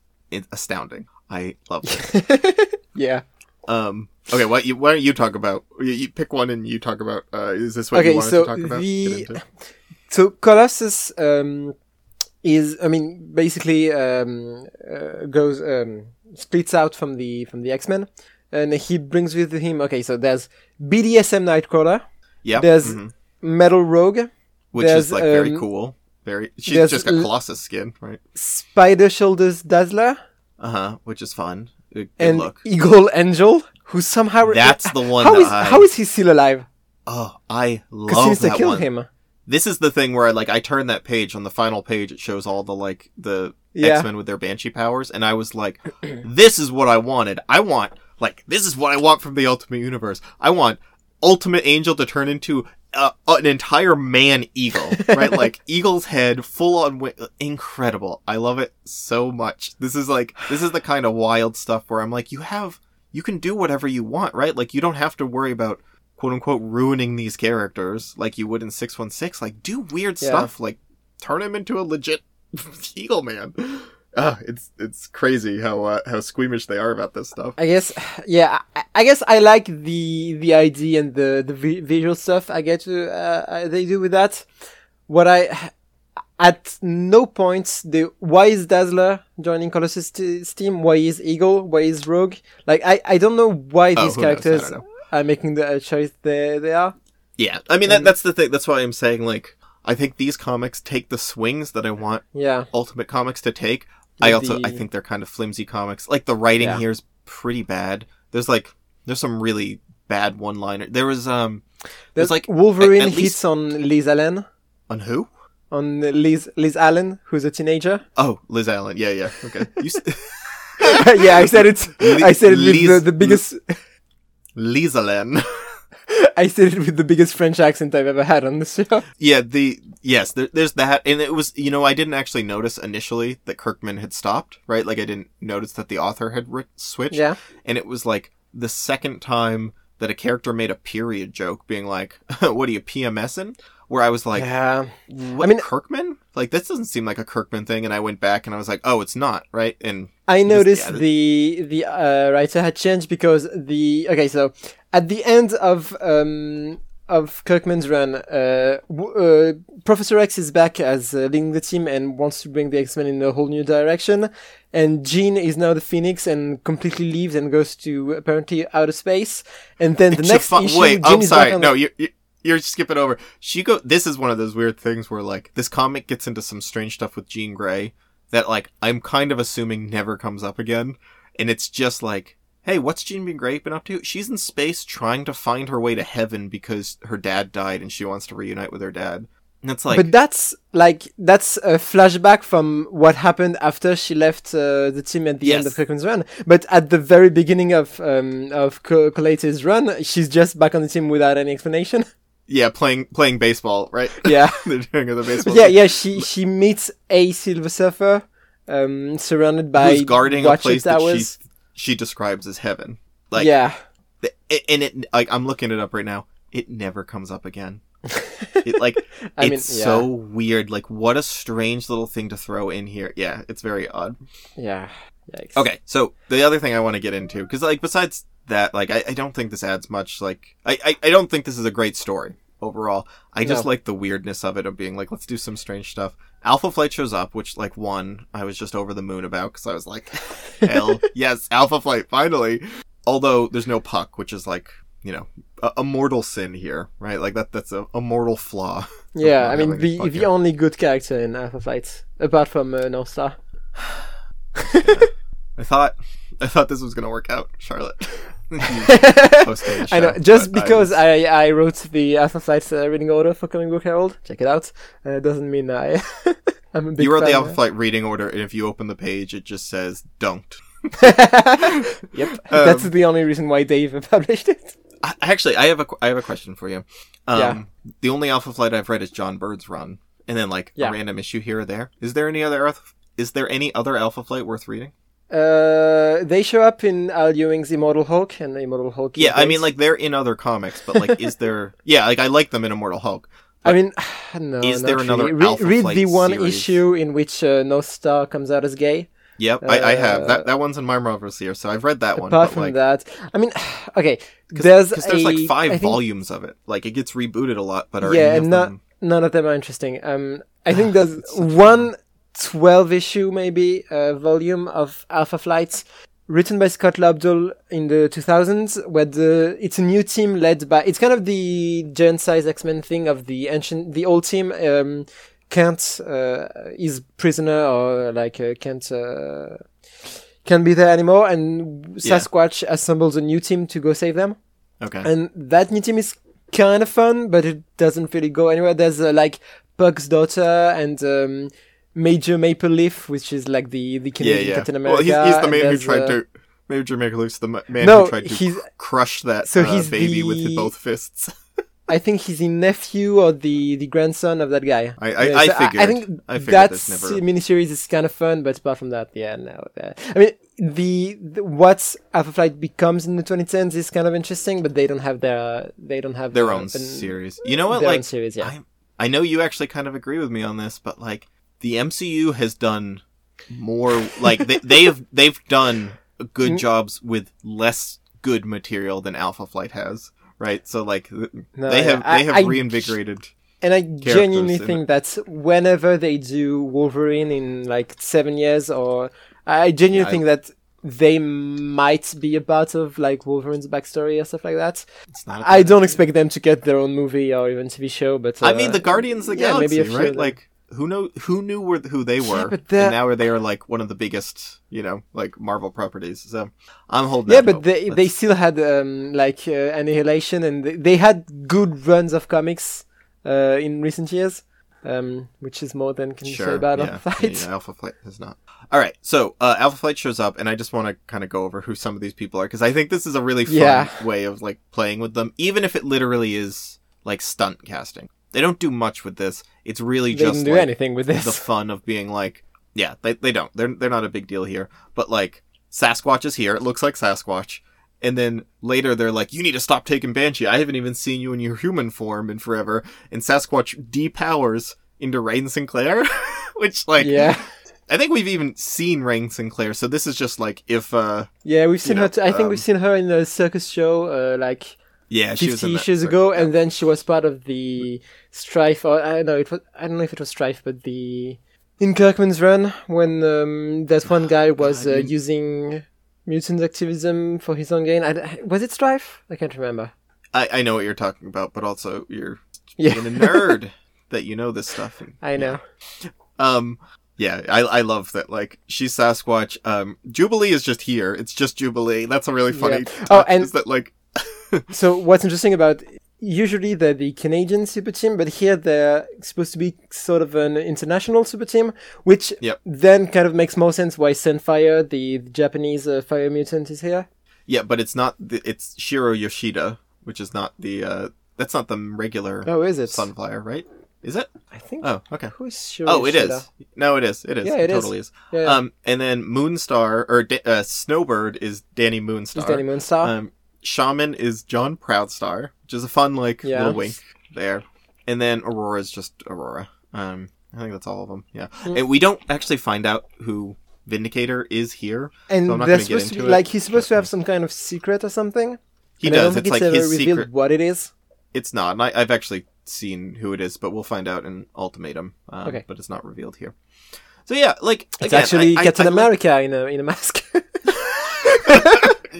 astounding i love it. yeah. um. Okay. What you? Why don't you talk about? You, you pick one and you talk about. Uh, is this what Okay, you wanted so to talk about? the- So Colossus um, is, I mean, basically um, uh, goes um, splits out from the from the X Men, and he brings with him. Okay, so there's BDSM Nightcrawler, Yeah. there's mhm. Metal Rogue, which is like very um, cool. Very. She's there's just got Colossus skin, right? Spider Shoulders Dazzler, Uh huh. Which is fun. Good, and look. Eagle Angel, who somehow That's the one How that is I- how is he still alive? Oh, I Because he love needs to kill one. him. This is the thing where I like I turn that page on the final page. It shows all the like the Yeah. X Men with their Banshee powers, and I was like, "This is what I wanted. I want like this is what I want from the Ultimate Universe. I want Ultimate Angel to turn into uh, an entire man eagle, right? like eagle's head, full on wi- incredible. I love it so much. This is like this is the kind of wild stuff where I'm like, you have you can do whatever you want, right? Like you don't have to worry about quote unquote ruining these characters like you would in 616 like do weird Yeah. stuff like turn him into a legit eagle man ah it's it's crazy how uh, how squeamish they are about this stuff I guess, yeah. I, I guess I like the the idea and the the vi- visual stuff. I get to uh, uh, they do with that. What I at no point the why is Dazzler joining Colossus t- team? Why is Eagle? Why is Rogue? Like I I don't know why Oh, these characters are making the uh, choice they they are. yeah i mean that, that's the thing that's why i'm saying like i think these comics take the swings that i want Yeah, ultimate comics to take i also i think they're kind of flimsy comics like the writing Yeah. here is pretty bad there's like there's some really bad one liner there was um there's like like Wolverine at hits on Liz Allen. on who On Liz Liz Allen, who's a teenager. oh liz allen yeah yeah okay you s- yeah, I said it. I said it Liz- the, the biggest. liz allen I said it with the biggest French accent I've ever had on the show. Yeah, the yes, there, there's that, and it was you know I didn't actually notice initially that Kirkman had stopped, right? Like I didn't notice that the author had ri switched, Yeah. and it was like the second time that a character made a period joke, being like, "What are you PMSing?" Where I was like, yeah. what, I mean- Kirkman? Like this doesn't seem like a Kirkman thing. And I went back and I was like, oh, it's not right. And I noticed yeah, the the uh, writer had changed because the okay so at the end of um of Kirkman's run, uh, w- uh Professor X is back as uh, leading the team and wants to bring the X Men in a whole new direction, and Jean is now the Phoenix and completely leaves and goes to apparently outer space, and then the It's next fu- issue, wait, Jean I'm is sorry. No, you, you you're skipping over. She go. This is one of those weird things where like this comic gets into some strange stuff with Jean Grey that like I'm kind of assuming never comes up again, and it's just like. Hey, what's Jean Grey been up to? She's in space trying to find her way to heaven because her dad died and she wants to reunite with her dad. And it's like, but that's like that's a flashback from what happened after she left uh, the team at the end of Kirkman's run. But at the very beginning of um, of Co- run, she's just back on the team without any explanation. yeah, playing playing baseball, right? yeah, They're doing the baseball. yeah, yeah. She she meets a Silver Surfer, um, surrounded by who's guarding a place that she she describes as heaven. Like, yeah, th- and it like I'm looking it up right now. It never comes up again. It like I mean, it's yeah. so weird. Like what a strange little thing to throw in here. Yeah, it's very odd. yeah. Yikes. Okay, so the other thing I want to get into because like besides that, like I, I don't think this adds much. Like I, I I don't think this is a great story overall. I just like the weirdness of it of being like let's do some strange stuff. Alpha Flight shows up, which like one I was just over the moon about because I was like, hell yes, Alpha Flight finally. Although there's no puck, which is like you know a, a mortal sin here, right? Like that that's a, a mortal flaw. Yeah, I mean the the only good character in Alpha Flight, apart from uh, North Star. I thought I thought this was gonna work out, Charlotte. The I know, just but I because was- I, I wrote the Alpha Flight uh, reading order for Comic Book Herald, check it out. Uh, doesn't mean I I'm a big you wrote the fan. Alpha Flight reading order, and if you open the page, it just says "don't." yep, Um, that's the only reason why Dave published it. I, actually, I have a I have a question for you. Um, Yeah. The only Alpha Flight I've read is John Byrne's run, and then like Yeah. a random issue here or there. Is there any other Alpha? Is there any other Alpha Flight worth reading? Uh, they show up in Al Ewing's Immortal Hulk, and Immortal Hulk. Yeah, I mean, like they're in other comics, but like, is there? Yeah, like I like them in Immortal Hulk. I mean, no. Is there another. Re- read Flight the one series? issue in which uh, North Star comes out as gay. Yep, I, I have Uh, that. That one's in my Marvelous here, so I've read that one. Apart from like, that, I mean, okay, there's because there's like five think- volumes of it. Like it gets rebooted a lot, but are yeah, any of and not, them? none of them are interesting. Um, I think there's one 12 issue maybe uh, volume of Alpha Flight written by Scott Lobdell in the 2000s, where the it's a new team led by it's kind of the giant size X Men thing of the ancient the old team. Um, can't uh, is prisoner or like uh, can't uh, can't be there anymore, and Yeah. Sasquatch assembles a new team to go save them Okay, and that new team is kind of fun, but it doesn't really go anywhere. There's uh, like Puck's daughter and um, Major Maple Leaf, which is like the the Canadian yeah. Captain Well, America. he's, he's the man who tried uh, to. Major Maple Leaf's the man No, who tried to cr- crush that so uh, he's baby with the- his both fists. I think he's the nephew or the the grandson of that guy. I- I- Yeah, I figured. I, think I that never- miniseries is kind of fun, but apart from that, yeah, no. uh, I mean, the, the what Alpha Flight becomes in the 2010s is kind of interesting, but they don't have their they don't have Their own an- series. You know what? their own Like, series, yeah. I, I know you actually kind of agree with me on this, but like the MCU has done more. Like they, they have they've done good Mm. jobs with less good material than Alpha Flight has. Right, so like No, they have I- they have I- reinvigorated. And I genuinely in it. think that whenever they do Wolverine in like seven years, or I genuinely Yeah, think that they might be a part of like Wolverine's backstory or stuff like that. It's not. a I don't idea. expect them to get their own movie or even TV show, but uh, I mean, the Guardians of the yeah, Galaxy, maybe a right? Like, who know who knew where, who they were, but they're- and now they are like one of the biggest, you know, like Marvel properties. So I'm holding. yeah, but they they still had um, like uh, Annihilation, and they, they had good runs of comics uh, in recent years, um, which is more than can you say about yeah, Alpha Flight. yeah, Alpha Flight is not. All right, so uh, Alpha Flight shows up, and I just want to kind of go over who some of these people are because I think this is a really fun Yeah. way of like playing with them, even if it literally is like stunt casting. They don't do much with this. It's really They just didn't do like, anything with this. the fun of being like, yeah, they, they don't. They're they're not a big deal here. But like Sasquatch is here. It looks like Sasquatch, and then later they're like, "You need to stop taking Banshee. I haven't even seen you in your human form in forever." And Sasquatch depowers into Rahne Sinclair, which like Yeah. I think we've even seen Rahne Sinclair. So this is just like if uh Yeah, we've seen know, her. T- I think um, we've seen her in the circus show, uh, like yeah she was in 50 that, issues ago, yeah. and then she was part of the Strife, or I don't know, it was, I don't know if it was Strife, but the in Kirkman's run when um, that one guy was uh, using mutant activism for his own gain. I, was it Strife? I can't remember. I I know what you're talking about, but also you're Yeah, being a nerd that you know this stuff. And, I know. Um, yeah, I I love that. Like she's Sasquatch. Um, Jubilee is just here. It's just Jubilee. That's a really funny. Yeah. Oh, and- is that like So what's interesting about usually they're the Canadian super team, but here they're supposed to be sort of an international super team, which Yep. then kind of makes more sense why Sunfire, the, the Japanese uh, fire mutant, is here. yeah, but it's not. The, it's Shiro Yoshida, which is not the. uh That's not the regular Oh, is it? Sunfire? right? Is it? I think. Oh, okay. Who is Shiro Oh, it Yoshida? is. No, it is. It is. Yeah, it, it is. totally is. Yeah, yeah. Um, and then Moonstar or Da- uh, Snowbird is Dani Moonstar. Is Dani Moonstar? Um, Shaman is John Proudstar, which is a fun like Yeah. little wink there. And then Aurora is just Aurora. Um, I think that's all of them. Yeah, Mm. and we don't actually find out who Vindicator is here. and so I'm not they're supposed to be like he's supposed to have some kind of secret or something. He and I don't does. think It's like ever his revealed secret. what it is. It's not. And I, I've actually seen who it is, but we'll find out in Ultimatum. Um, Okay. But it's not revealed here. So yeah, like It's again, actually I- I- Captain I like- America in a in a mask.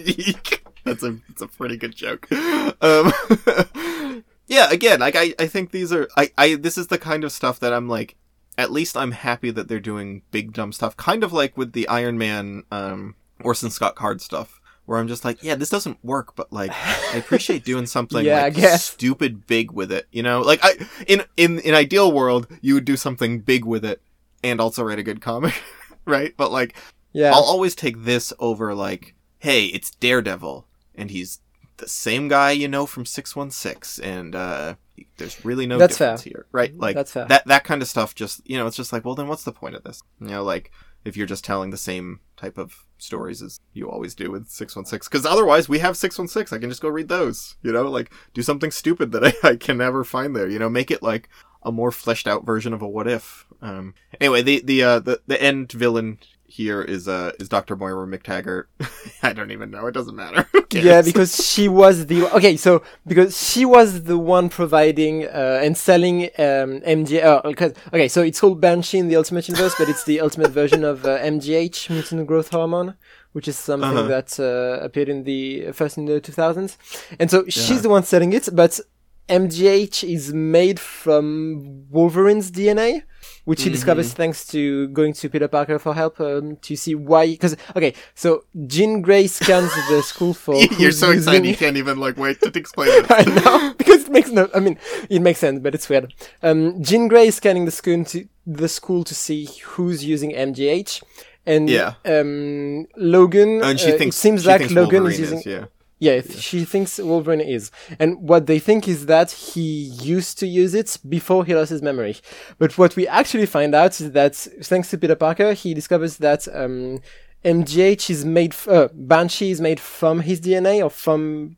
that's a that's a pretty good joke. Um, yeah, again, like I, I think these are I, I this is the kind of stuff that I'm like at least I'm happy that they're doing big dumb stuff. Kind of like with the Iron Man um Orson Scott Card stuff. Where I'm just like, yeah, this doesn't work, but like, I appreciate doing something Yeah, I guess. stupid big with it. You know, like I in in in ideal world, you would do something big with it and also write a good comic, right? But like, yeah. I'll always take this over like, hey, it's Daredevil, and he's the same guy you know from Six One Six, and uh, there's really no That's difference here, right? Like That's fair. that that kind of stuff. Just you know, it's just like, well, then what's the point of this? You know, like if you're just telling the same type of stories as you always do with 616 because otherwise we have 616 i can just go read those you know like do something stupid that I, I can never find there you know make it like a more fleshed out version of a what if um anyway the the uh the, the end villain here is uh is dr moira mctaggart i don't even know it doesn't matter Yeah, because she was the okay. So because she was the one providing uh, and selling um, MG. Uh, because, okay, so it's called Banshee in the Ultimate Universe, but it's the ultimate version of uh, MGH, mutant growth hormone, which is something Uh-huh. that uh, appeared in the first in the 2000s. And so she's the one selling it, but MGH is made from Wolverine's DNA, which he discovers Mm-hmm. thanks to going to Peter Parker for help um, to see why. Because okay, so Jean Grey scans the school for. you're so excited using- you can't even like wait to explain it I know because it makes no. I mean, it makes sense, but it's weird. Um, Jean Grey is scanning the school to the school to see who's using MGH, and Yeah. um, Logan. and she uh, thinks it seems like thinks Logan Wolverine is using. yeah Yeah, she thinks Wolverine is. And what they think is that he used to use it before he lost his memory. But what we actually find out is that thanks to Peter Parker, he discovers that um, MGH is made, f- uh, Banshee is made from his DNA or from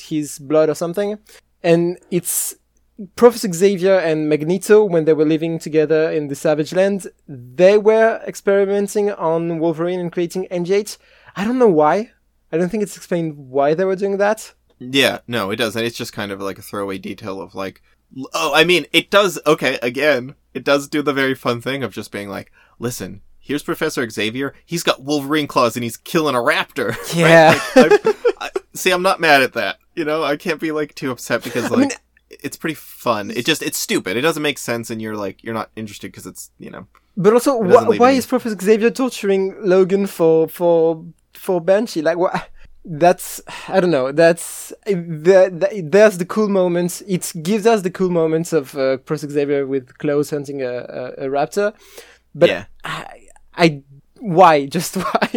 his blood or something. And it's Professor Xavier and Magneto, when they were living together in the Savage Land, they were experimenting on Wolverine and creating MGH. I don't know why. I don't think it's explained why they were doing that. Yeah, no, it doesn't. It's just kind of like a throwaway detail of like, oh, I mean, it does. Okay, again, it does do the very fun thing of just being like, listen, here's Professor Xavier. He's got Wolverine claws and he's killing a raptor. right? Yeah. Like, I, I, see, I'm not mad at that. You know, I can't be like too upset because like. mean- it's pretty fun. It just it's stupid. It doesn't make sense, and you're like you're not interested because it's you know But also, wh- why any- is Professor Xavier torturing Logan for for for Banshee? Like, what? That's I don't know. That's the, the, there's the cool moments. It gives us the cool moments of uh, Professor Xavier with claws hunting a, a, a raptor. But yeah. I, I why just why?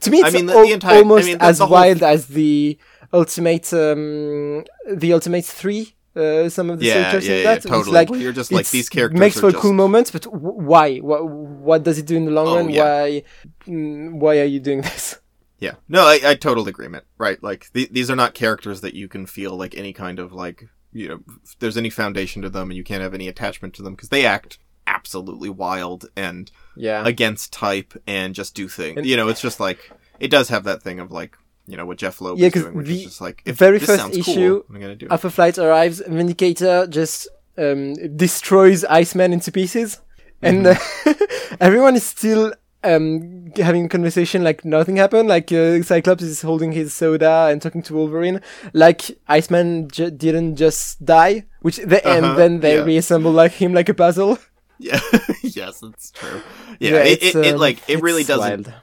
to me, it's I mean, the- the entire- I almost mean, as wild as the ultimate um, the ultimate three. Uh, some of the Yeah, characters yeah, yeah, that. It's totally. like you're just like these characters makes for just- cool moments, but w- why? What, what does it do in the long Oh, run? yeah. Why? mm, Why are you doing this? Yeah. No, I, I total agreement. Right. Like th- these are not characters that you can feel like any kind of like you know there's any foundation to them and you can't have any attachment to them because they act absolutely wild and Yeah. against type and just do things. And- you know, it's just like it does have that thing of like you know what Jeph Loeb Yeah, is doing, which the is just like if very first issue cool, I'm gonna do it. Alpha Flight arrives, Vindicator just um, destroys Iceman into pieces, and uh, everyone is still um, having a conversation like nothing happened. Like uh, Cyclops is holding his soda and talking to Wolverine, like Iceman j- didn't just die, which they, Uh-huh, and then they yeah. reassemble like him like a puzzle. Yeah. yes, that's true. Yeah. it, it, it um, like it really doesn't. wild.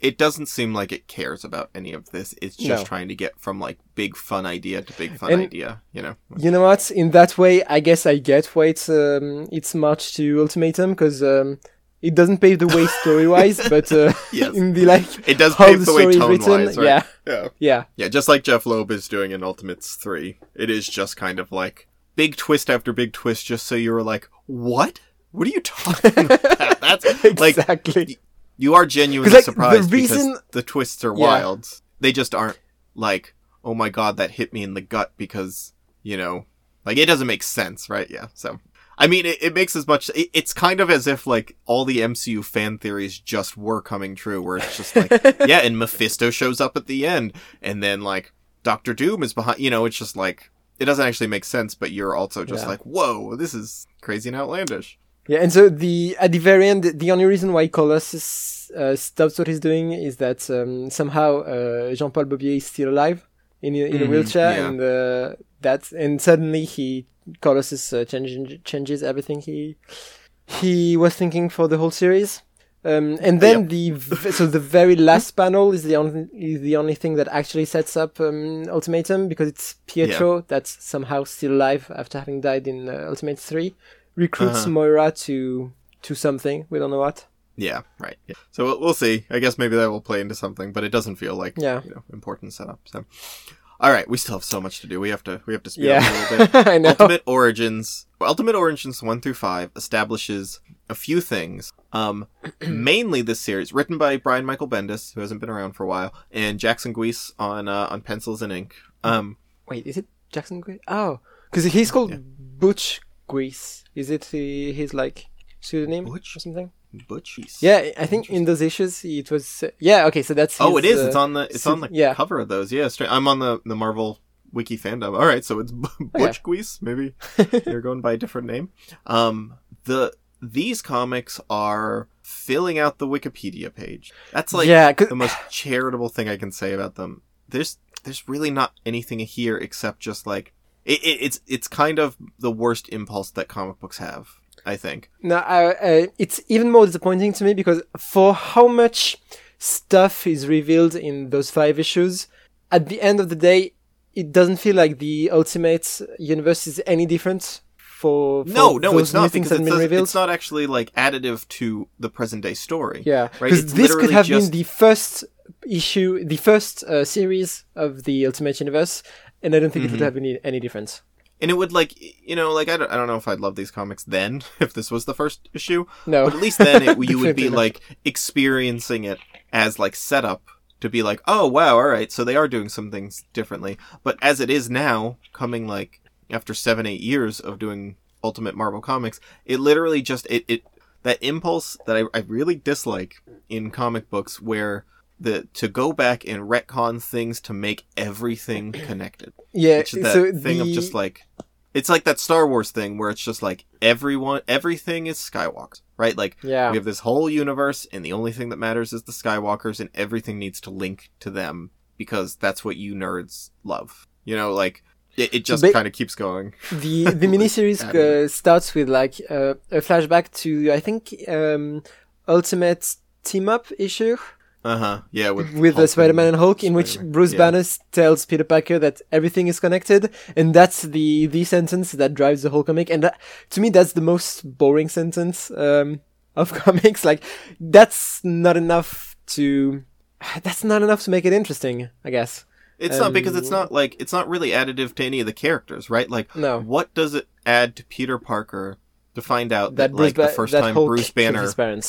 It doesn't seem like it cares about any of this. It's just No. trying to get from like big fun idea to big fun And- idea. You know. You know what? In that way, I guess I get why it's um, it's march to ultimatum because um, it doesn't pave the way story wise, but uh, Yes. in the like It does pave the the way tone written, wise, right? yeah, Yeah. yeah, Yeah, just like Jeph Loeb is doing in Ultimates 3. It is just kind of like big twist after big twist just so you were like, "What? What are you talking about?" That's like exactly. you are genuinely like, the surprised reason- because the twists are Yeah. wild. They just aren't like, "Oh my god, that hit me in the gut because, you know, like it doesn't make sense, right?" Yeah. So I mean, it, it makes as much. It, it's kind of as if like all the MCU fan theories just were coming true, where it's just like, yeah, and Mephisto shows up at the end, and then like Doctor Doom is behind. You know, it's just like it doesn't actually make sense, but you're also just Yeah. like, whoa, this is crazy and outlandish. Yeah, and so the at the very end, the only reason why Colossus uh, stops what he's doing is that um, somehow uh, Jean-Paul Beaubier is still alive in a, in a Mhm, wheelchair, yeah. and uh, that's and suddenly he Colossus uh, changes changes everything he he was thinking for the whole series. Um, and then the v- so the very last panel is the only is the only thing that actually sets up um, Ultimatum because it's Pietro that's somehow still alive after having died in uh, Ultimate Three recruits Uh-huh. Moira to to something we don't know what. Yeah, right. Yeah. So we'll, we'll see. I guess maybe that will play into something, but it doesn't feel like Yeah. you know important setup. So, all right, we still have so much to do. We have to we have to speed Yeah, up a little bit. I know. Ultimate Origins. Ultimate Origins one through five establishes a few things. Um, mainly this series, written by Brian Michael Bendis, who hasn't been around for a while, and Jackson Guice on uh, on pencils and ink. Um, Wait, is it Jackson Grease? Oh, because he's called Yeah. Butch Grease. Is it uh, his like pseudonym Butch? or something? Butch. Yeah, I think in those issues it was. Uh, yeah, okay, so that's. Oh, it is. uh, it's on the it's on the yeah. cover of those. Yeah, straight. I'm on the the Marvel wiki fandom. All right, so it's Butch Guice. Maybe they're going by a different name. Um, the these comics are filling out the Wikipedia page. That's like yeah, the most charitable thing I can say about them. There's there's really not anything here except just like it, it, it's it's kind of the worst impulse that comic books have. I think. No, uh, uh, it's even more disappointing to me because for how much stuff is revealed in those five issues, at the end of the day, it doesn't feel like the Ultimate Universe is any different. For, for No, no, it's not things because it been does, it's not actually like additive to the present day story. Yeah, right. because It's this could have just- been the first issue, the first uh, series of the Ultimate Universe, and I don't think it Mm-hmm. would have any any difference. And it would like you know like I don't, I don't know if I'd love these comics then if this was the first issue No, but at least then it, you would be like experiencing it as like setup to be like oh wow all right so they are doing some things differently. But as it is now coming like after seven eight years of doing ultimate marvel comics it literally just it, it that impulse that I, I really dislike in comic books where the to go back and retcon things to make everything connected yeah. it's that so thing of just like it's like that Star Wars thing where it's just like everyone everything is Skywalkers, right? Like yeah, we have this whole universe and the only thing that matters is the Skywalkers and everything needs to link to them because that's what you nerds love. You know, like it, it just kind of keeps going. the the miniseries uh, starts with like uh, a flashback to I think um, Ultimate Team Up issue Uh-huh. Yeah, with with uh, Hulk Spider-Man and Hulk, in which Bruce Yeah. Banner tells Peter Parker that everything is connected, and that's the the sentence that drives the whole comic. And that, to me, that's the most boring sentence um, of comics. Like that's not enough to that's not enough to make it interesting. I guess. It's not because it's Um, not like it's not really additive to any of the characters, right? Like No. what does it add to Peter Parker to find out That that, like the first time Hulk Bruce Banner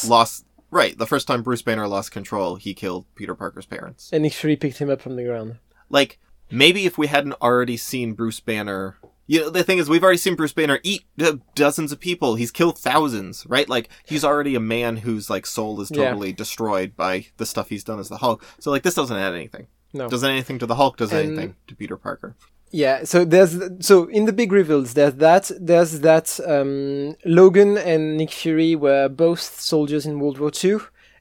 lost right. The first time Bruce Banner lost control, he killed Peter Parker's parents. And Nick Fury picked him up from the ground. Like maybe if we hadn't already seen Bruce Banner. You know, the thing is, we've already seen Bruce Banner eat uh, dozens of people. He's killed thousands, right? Like, he's already a man whose, like, soul is Yeah. totally destroyed by the stuff he's done as the Hulk. So, like, this doesn't add anything. No. Doesn't anything to the Hulk, does anything to Peter Parker. Yeah, so there's so in the big reveals there's that there's that um, Logan and Nick Fury were both soldiers in World War II,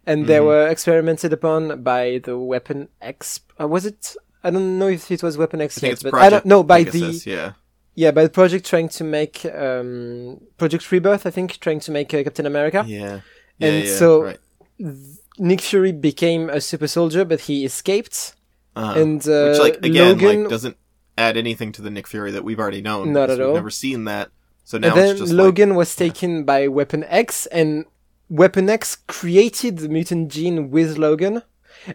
and they Mhm. were experimented upon by the Weapon X. Uh, was it? I don't know if it was Weapon X I yet, but Project I don't know by the yeah. yeah by the project trying to make um, Project Rebirth. I think trying to make uh, Captain America. Yeah. Yeah, And yeah, so- right. Nick Fury became a super soldier, but he escaped. Uh, and uh, which, like, again, Logan like, doesn't add anything to the Nick Fury that we've already known. Not at we've all. never seen that. So now and then it's just Logan was taken by Weapon X, and Weapon X created the mutant gene with Logan.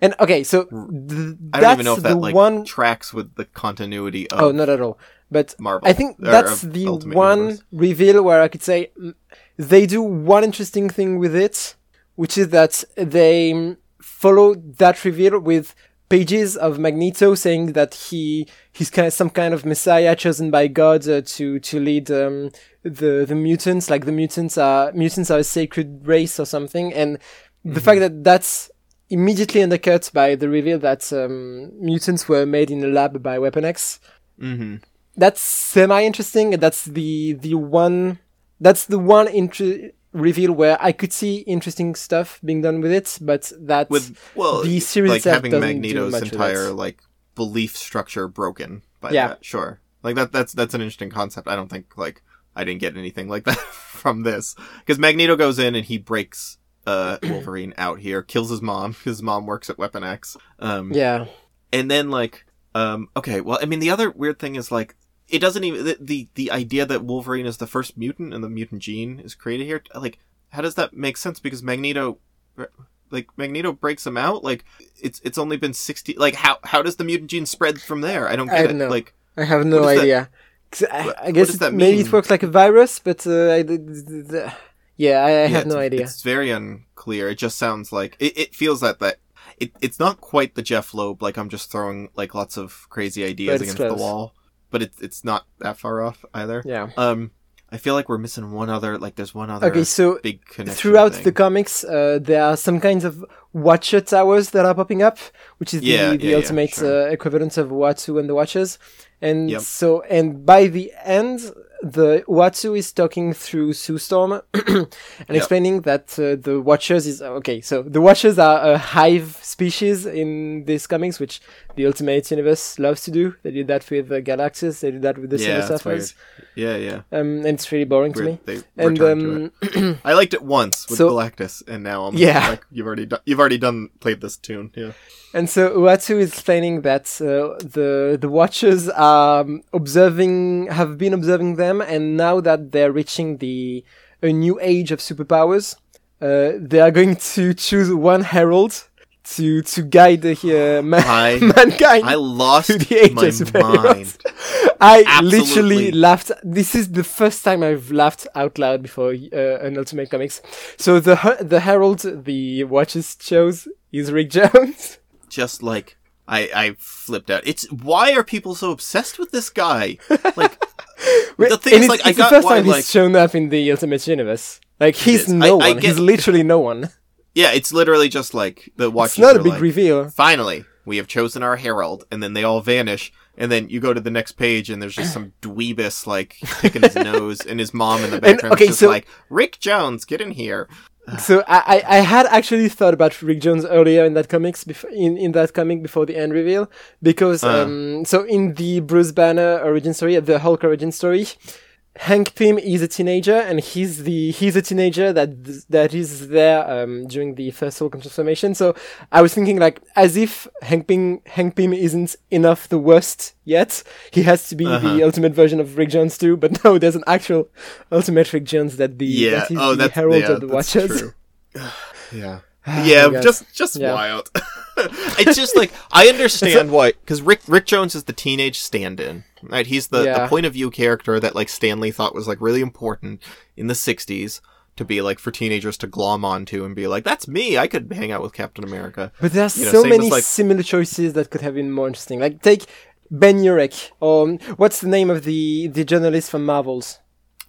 And okay, so th- I don't that's even know if that, like, one tracks with the continuity of oh not at all. But Marvel. I think that's the Ultimate one Universe. reveal where I could say mm, they do one interesting thing with it, which is that they mm, follow that reveal with pages of Magneto saying that he he's kind of some kind of messiah chosen by God uh, to to lead um, the the mutants. Like the mutants are mutants are a sacred race or something, and the fact that that's immediately undercut by the reveal that um, mutants were made in a lab by Weapon X Mhm. that's semi interesting. That's the the one that's the one intr- reveal where I could see interesting stuff being done with it, but that with well, the series like having Magneto's entire like belief structure broken by Yeah. that. Sure, like that. That's that's an interesting concept. I don't think like I didn't get anything like that from this because Magneto goes in and he breaks uh Wolverine out here, kills his mom. His mom works at Weapon X. Um, yeah, and then like um okay well i mean the other weird thing is like it doesn't even the, the the idea that wolverine is the first mutant and the mutant gene is created here like how does that make sense because magneto like magneto breaks him out like it's it's only been 60 like how how does the mutant gene spread from there i don't I don't it know. like I have no idea. that- I, I guess does it- that maybe it works like a virus, but uh, I, d- d- yeah, I, I yeah, have no idea. it's very unclear it just sounds like it, it feels that that it, it's not quite the jeph loeb like i'm just throwing like lots of crazy ideas against close. the wall but it's it's not that far off either Yeah. Um, I feel like we're missing one other. Like, there's one other Okay, so big connection. throughout thing. the comics, uh, there are some kinds of Watcher towers that are popping up, which is Yeah, the, the yeah, yeah, ultimate sure. uh, equivalent of Uatu and the Watchers. And Yep. so, and by the end, the Uatu is talking through Sue Storm and explaining that uh, the Watchers is okay. So the Watchers are a hive species in these comics, which the Ultimate Universe loves to do. They did that with uh, Galactus. They did that with the yeah, Silver. Surfers. Yeah, yeah. Um, and it's really boring to me. They And to um, it. I liked it once with so- Galactus, and now I'm Yeah. like, you've already done, you've already done played this tune. Yeah. And so Uatu is explaining that uh, the the Watchers are um, observing, have been observing them, and now that they're reaching the a new age of superpowers, uh, they are going to choose one herald to to guide the uh, man- I mankind I lost to the age my of superheroes. mind. I Absolutely. literally laughed. This is the first time I've laughed out loud before uh, an Ultimate Comics. So the her- the herald the Watchers chose is Rick Jones. Just like I, I flipped out. It's why are people so obsessed with this guy? Like the thing and is, it's, like, I it's the first why, time like- he's shown up in the Ultimate Universe. Like he's no I- I one. He's literally no one. yeah, it's literally just like the watch. It's not a big like, reveal. Finally, we have chosen our herald, and then they all vanish. And then you go to the next page, and there's just some dweebus like picking his nose, and his mom in the background okay, is just so- like, "Rick Jones, get in here." So I, I, I had actually thought about Rick Jones earlier in that comics before in, in that comic before the end reveal because Uh. um so in the Bruce Banner origin story the Hulk origin story Hank Pym is a teenager and he's the he's a teenager that that is there um during the first Hulk transformation so I was thinking like as if Hank Pym Hank Pym isn't enough the worst yet he has to be Uh-huh. the ultimate version of Rick Jones too but no there's an actual ultimate Rick Jones that the Yeah. that is oh, the that's herald yeah, of the that's Watchers true. yeah. Oh yeah, just just Yeah. wild. it's just like I understand why because Rick Rick Jones is the teenage stand-in, right? He's the, Yeah. the point of view character that like Stan Lee thought was like really important in the '60s to be like for teenagers to glom onto and be like, "That's me. I could hang out with Captain America." But there's You know, so same as, many like- similar choices that could have been more interesting. Like take Ben Urich, or um, what's the name of the the journalist from Marvels?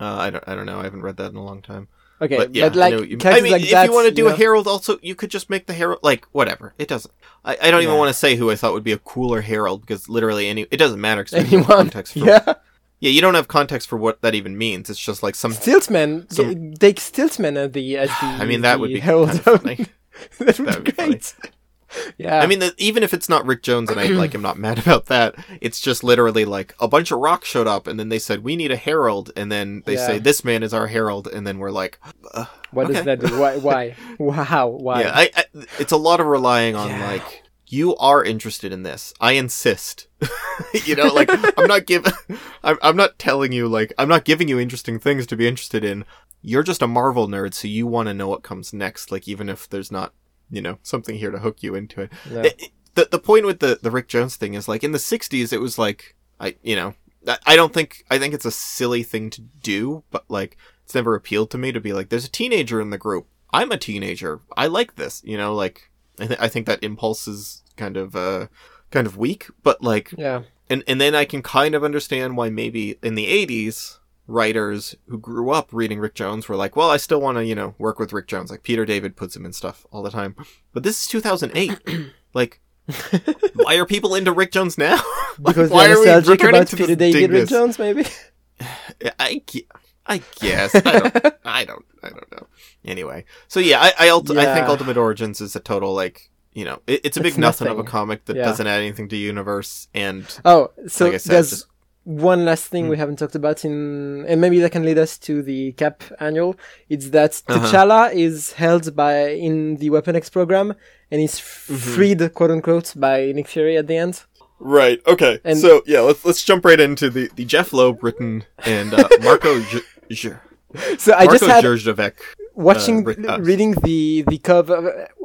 Uh, I don't I don't know. I haven't read that in a long time. Okay, But yeah, like I, know what you mean. I mean, like if you want to do know? a Herald, also you could just make the Herald like whatever. It doesn't. I, I don't even want to say who I thought would be a cooler Herald because literally any it doesn't matter. 'cause there's no anyone, context for, yeah. yeah, you don't have context for what that even means. It's just like some. Stiltsman, Some- g- take Stiltsman as the as the. I mean, that the would be herald. kind of funny. that would That would be be funny. Yeah, I mean, the, even if it's not Rick Jones and I like am not mad about that, it's just literally like a bunch of rocks showed up and then they said we need a herald and then they Yeah. say this man is our herald and then we're like, uh, what does okay. that do? Why? Why? How? Why? yeah, I, I, it's a lot of relying on Yeah. like you are interested in this. I insist. you know, like I'm not giving, I'm, I'm not telling you like I'm not giving you interesting things to be interested in. You're just a Marvel nerd, so you want to know what comes next. Like even if there's not, you know, something here to hook you into it. No. It- it- the the point with the the Rick Jones thing is like in the '60s, it was like I you know I, I don't think I think it's a silly thing to do, but like it's never appealed to me to be like there's a teenager in the group. I'm a teenager. I like this. You know, like I, th- I think that impulse is kind of uh kind of weak, but like yeah, and and then I can kind of understand why maybe in the '80s writers who grew up reading Rick Jones were like, well, I still want to you know work with Rick Jones. Like Peter David puts him in stuff all the time, but this is 2008. like, why are people into Rick Jones now? Like, because why they're are we returning to Peter David Rick? Jones, maybe. I, I guess I don't, I don't I don't know. Anyway, so yeah, I I, ult- I think Ultimate Origins is a total like you know it, it's a big It's nothing, of a comic that Yeah. doesn't add anything to universe and Oh, so Like I said, there's just- one last thing Hmm. we haven't talked about in, and maybe that can lead us to the Cap annual. It's that Uh-huh. T'Challa is held by in the Weapon X program, and is f- Mm-hmm. freed, quote unquote, by Nick Fury at the end. Right. Okay. And- so yeah, let's let's jump right into the the Jeph Loeb written and uh, Marco J- J- So I Marco just had Jurjevec. watching, uh, uh, reading the the cover,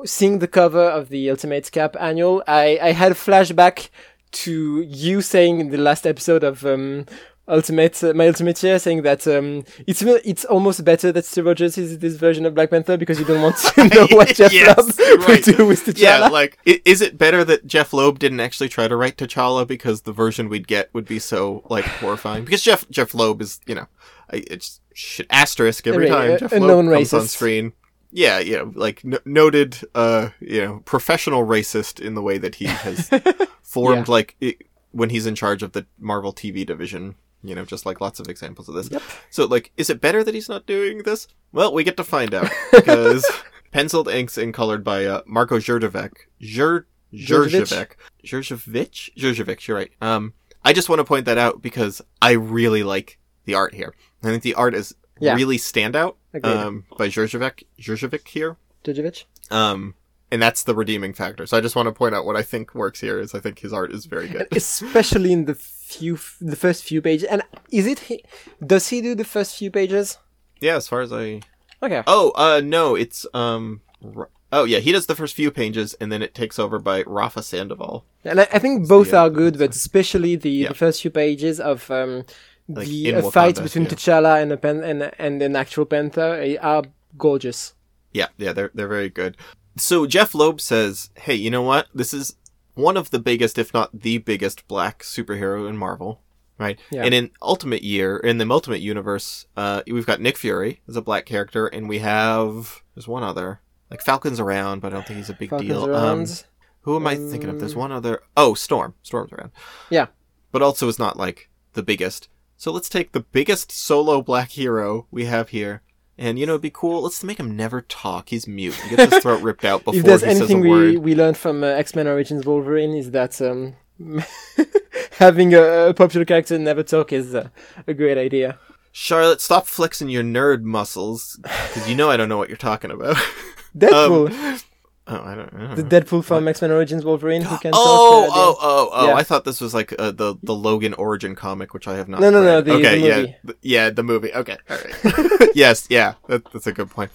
seeing the cover of the Ultimate Cap annual. I I had a flashback to you saying in the last episode of um, Ultimate uh, My Ultimate Year, saying that um, it's it's almost better that Steve Rogers is this version of Black Panther because you don't want to know what Jeph Yes, Loeb right. will do with T'Challa. Yeah, like is it better that Jeph Loeb didn't actually try to write T'Challa because the version we'd get would be so like horrifying? Because Jeph Jeph Loeb is you know, it's shit asterisk every time a- Jeph Loeb comes on screen. Yeah, you know, like n- noted, uh, you know, professional racist in the way that he has formed, Yeah. like i when he's in charge of the Marvel TV division. You know, just like lots of examples of this. So, like, is it better that he's not doing this? Well, we get to find out because penciled inks and colored by uh, Marco Jurjevec. Jur Jurjevec. Jurjevich? Jurjevich, you're right. Um, I just want to point that out because I really like the art here. I think the art is Yeah. really standout um, by Jurjevec, Jurjevich here. Djokovic? Um, and that's the redeeming factor. So I just want to point out what I think works here is I think his art is very good. especially in the few the first few pages. And is it he, does he do the first few pages? yeah, as far as I Okay. Oh, uh, no, it's um. R- oh yeah, he does the first few pages, and then it takes over by Rafa Sandoval. And I, I think both yeah, are good, but especially the, Yeah. the first few pages of um, Like the uh, fight between yeah. T'Challa and a pen and and an actual panther eh, are gorgeous. Yeah, yeah, they're they're very good. So Jeph Loeb says, "Hey, you know what? This is one of the biggest, if not the biggest, black superhero in Marvel." Right, Yeah. and in Ultimate Year, in the Ultimate Universe, uh, we've got Nick Fury as a black character, and we have there's one other, like Falcon's around, but I don't think he's a big Falcons deal. Um, who am I thinking of? There's one other. Oh, Storm. Storm's around. Yeah. But also is not like the biggest. So let's take the biggest solo black hero we have here. And you know, it'd be cool. Let's make him never talk. He's mute. He gets his throat ripped out before if there's he says a anything we, word. we learned from uh, X Men Origins Wolverine is that um, having a, a popular character never talk is uh, a great idea. Charlotte, stop flexing your nerd muscles, because you know I don't know what you're talking about. Deadpool, Um, oh, I don't, I don't the know. Deadpool from X Men Origins Wolverine who can Oh, talk. oh, oh, oh! Yeah. I thought this was like uh, the the Logan origin comic, which I have not. No, no, no, the- okay, the yeah, th- yeah, the movie. Okay, all right. yes, yeah, that, that's a good point.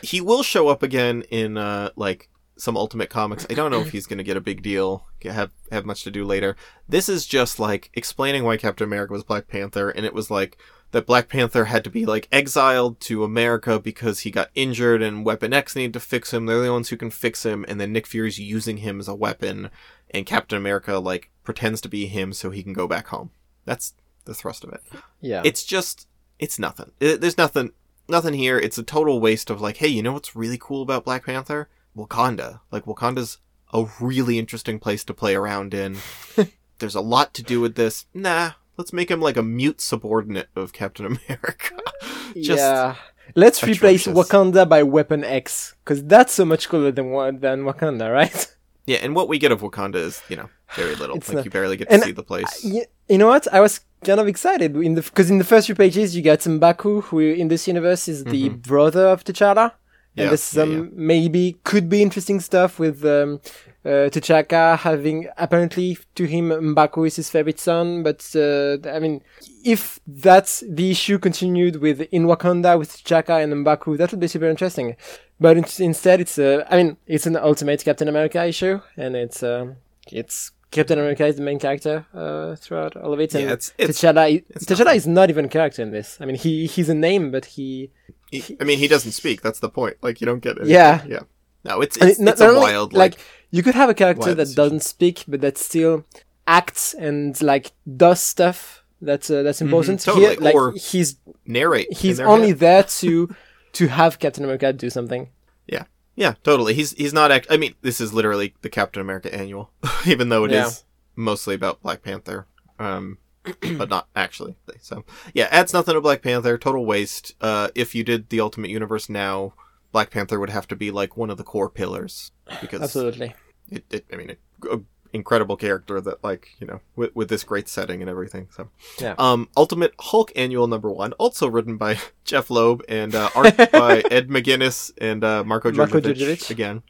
He will show up again in uh like some Ultimate Comics. I don't know if he's going to get a big deal, have have much to do later. This is just like explaining why Captain America was Black Panther, and it was like that Black Panther had to be like exiled to America because he got injured and Weapon X needed to fix him. They're the ones who can fix him, and then Nick Fury's using him as a weapon, and Captain America like pretends to be him so he can go back home. That's the thrust of it. Yeah. It's just it's nothing. It, there's nothing nothing here. It's a total waste of like, hey, you know what's really cool about Black Panther? Wakanda. Like Wakanda's a really interesting place to play around in. There's a lot to do with this. Nah, let's make him like a mute subordinate of Captain America. Just yeah. Let's replace. Wakanda by Weapon X, because that's so much cooler than than Wakanda, right? yeah, and what we get of Wakanda is, you know, very little. Like not- you barely get to and see the place. Y- you know what? I was kind of excited in the because in the first few pages you got M'Baku, who in this universe is the mm-hmm. brother of T'Challa, and. Yeah, there's yeah, some yeah. maybe could be interesting stuff with um, uh, T'Chaka having apparently to him M'Baku is his favorite son, but uh, I mean, if that's the issue continued with in Wakanda with T'Chaka and M'Baku, that would be super interesting. But in- instead, it's a, I mean, it's an Ultimate Captain America issue, and it's um, it's Captain America is the main character uh, throughout all of it. And Yeah, it's- it's- T'Challa, it's T'Challa nothing. is not even a character in this. I mean, he he's a name, but he He- I mean, he doesn't speak. That's the point. Like you don't get it. Yeah. yeah. No, it's I mean, it's, not- it's a wild like, like you could have a character that doesn't speak, but that still acts and like does stuff that's uh, that's important. Mm-hmm. totally. Here, like Or he's narrate. he's only head. there to to have Captain America do something. Yeah, yeah, totally. He's he's not. Act- I mean, this is literally the Captain America annual, even though it is Yeah. mostly about Black Panther, um, but not actually. So yeah, adds nothing to Black Panther. Total waste. Uh, if you did the Ultimate Universe now, Black Panther would have to be like one of the core pillars because Absolutely. it, it I mean, it, a incredible character that like you know with, with this great setting and everything. So Yeah. um, Ultimate Hulk Annual Number One, also written by Jeph Loeb and uh, art by Ed McGuinness and uh, Marco Djurdjevic. again.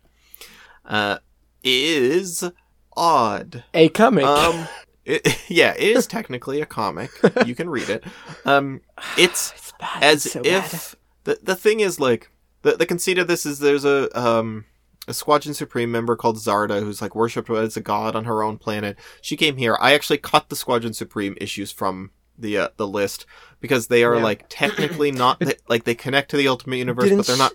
Uh, is odd. A comic. Um, it, yeah, it is technically a comic. You can read it. Um, it's it's bad. as it's so if bad. the the thing is like the the conceit of this is there's a um a Squadron Supreme member called Zarda who's like worshipped as a god on her own planet. She came here. I actually cut the Squadron Supreme issues from the uh, the list because they are Yeah. like technically not they, like they connect to the Ultimate Universe, Didn't but they're not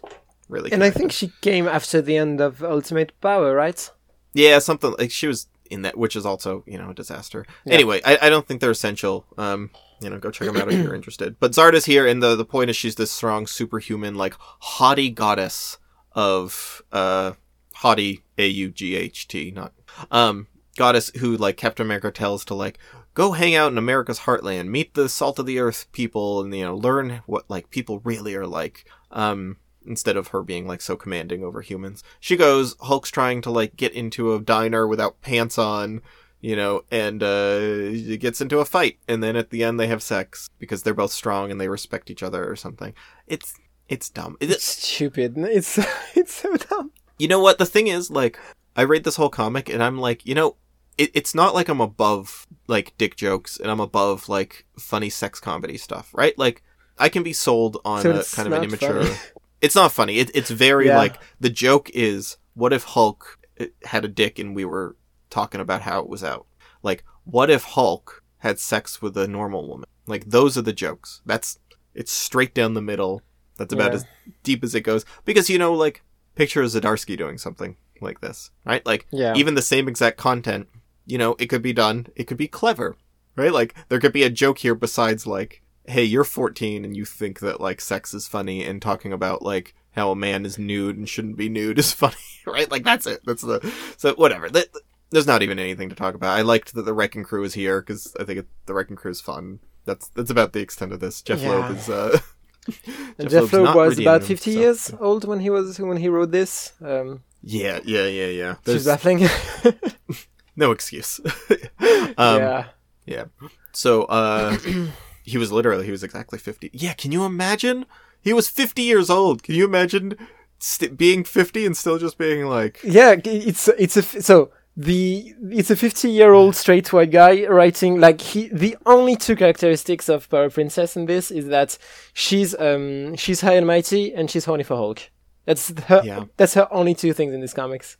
really. And I think she came after the end of Ultimate Power, right? Yeah, something like she was in that, which is also you know a disaster. Anyway, I, I don't think they're essential. Um, you know, go check them out if you're interested. But Zarda's here, and the the point is she's this strong, superhuman, like haughty goddess of uh haughty a u g h t, not um goddess who like Captain America tells to like go hang out in America's heartland, meet the salt of the earth people, and you know learn what like people really are like. Um, instead of her being like so commanding over humans. She goes, Hulk's trying to like get into a diner without pants on, you know, and uh gets into a fight and then at the end they have sex because they're both strong and they respect each other or something. It's it's dumb. It- It's stupid. It's it's so dumb. you know what the thing is like I read this whole comic and I'm like, you know, it, it's not like I'm above like dick jokes and I'm above like funny sex comedy stuff, right? Like I can be sold on So a kind of an immature. it's not funny. It, it's very Yeah. like the joke is what if Hulk uh, had a dick and we were talking about how it was out. Like what if Hulk had sex with a normal woman? Like those are the jokes. That's it's straight down the middle. That's about Yeah. as deep as it goes because you know like picture Zdarsky doing something like this, right? Like Yeah. even the same exact content, you know, it could be done. It could be clever, right? Like there could be a joke here besides like, hey, you're 14 and you think that like sex is funny and talking about like how a man is nude and shouldn't be nude is funny, right? Like that's it. That's the so whatever. That, there's not even anything to talk about. I liked that the Wrecking Crew is here because I think it, the Wrecking Crew is fun. That's that's about the extent of this. Jeph Yeah. Loeb is uh. Jeph Jeph Loeb was about 50 himself. years old when he was when he wrote this. Um, Yeah, yeah, yeah, yeah. she's There's baffling. no excuse. um, yeah. Yeah. So, uh, he was literally, he was exactly 50. Yeah, can you imagine? He was 50 years old. Can you imagine st- being 50 and still just being like, Yeah, it's it's a f- so the it's a 50 year old straight white guy writing like he the only two characteristics of Power Princess in this is that she's um she's high and mighty and she's horny for Hulk. That's her Yeah. that's her only two things in these comics.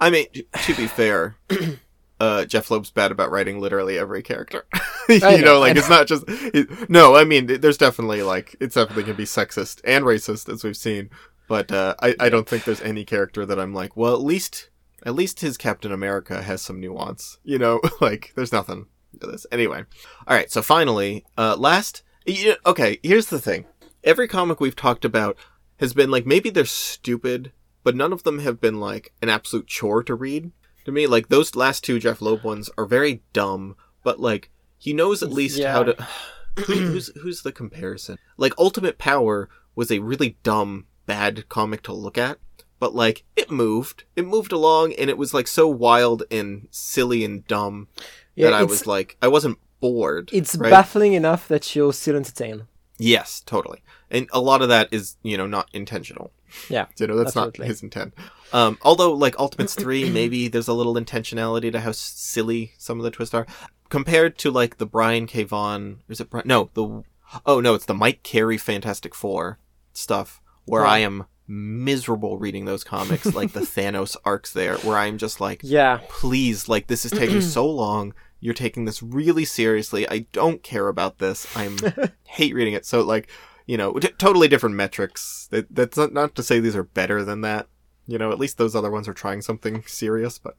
I mean, to be fair, uh, Jeph Loeb's bad about writing literally every character. you know, know, like I it's not just. It, no, I mean, there's definitely like it's definitely gonna be sexist and racist as we've seen, but uh, I I don't think there's any character that I'm like, well, at least at least his Captain America has some nuance. You know, like there's nothing to this. Anyway, all right. So finally, uh, last. You okay, here's the thing. Every comic we've talked about has been like maybe they're stupid, but none of them have been like an absolute chore to read. To me, like those last two Jeph Loeb ones are very dumb, but like he knows at least how to. Who's who's the comparison? Like Ultimate Power was a really dumb, bad comic to look at, but like it moved, it moved along, and it was like so wild and silly and dumb Yeah, that I was like, I wasn't bored. It's right? baffling enough that you're still entertained. Yes, totally. And a lot of that is, you know, not intentional. Yeah, You know, that's Absolutely. not his intent. Um, although, like, Ultimates 3, maybe there's a little intentionality to how silly some of the twists are. Compared to, like, the Brian K. Vaughan, is it Brian? No, the, oh no, it's the Mike Carey Fantastic Four stuff, where Yeah. I am miserable reading those comics, like the Thanos arcs there, where I'm just like, yeah, please, like, this is taking so long. You're taking this really seriously. I don't care about this. I'm hate reading it. So, like, you know, t- totally different metrics. That, that's not, not to say these are better than that. You know, at least those other ones are trying something serious. But,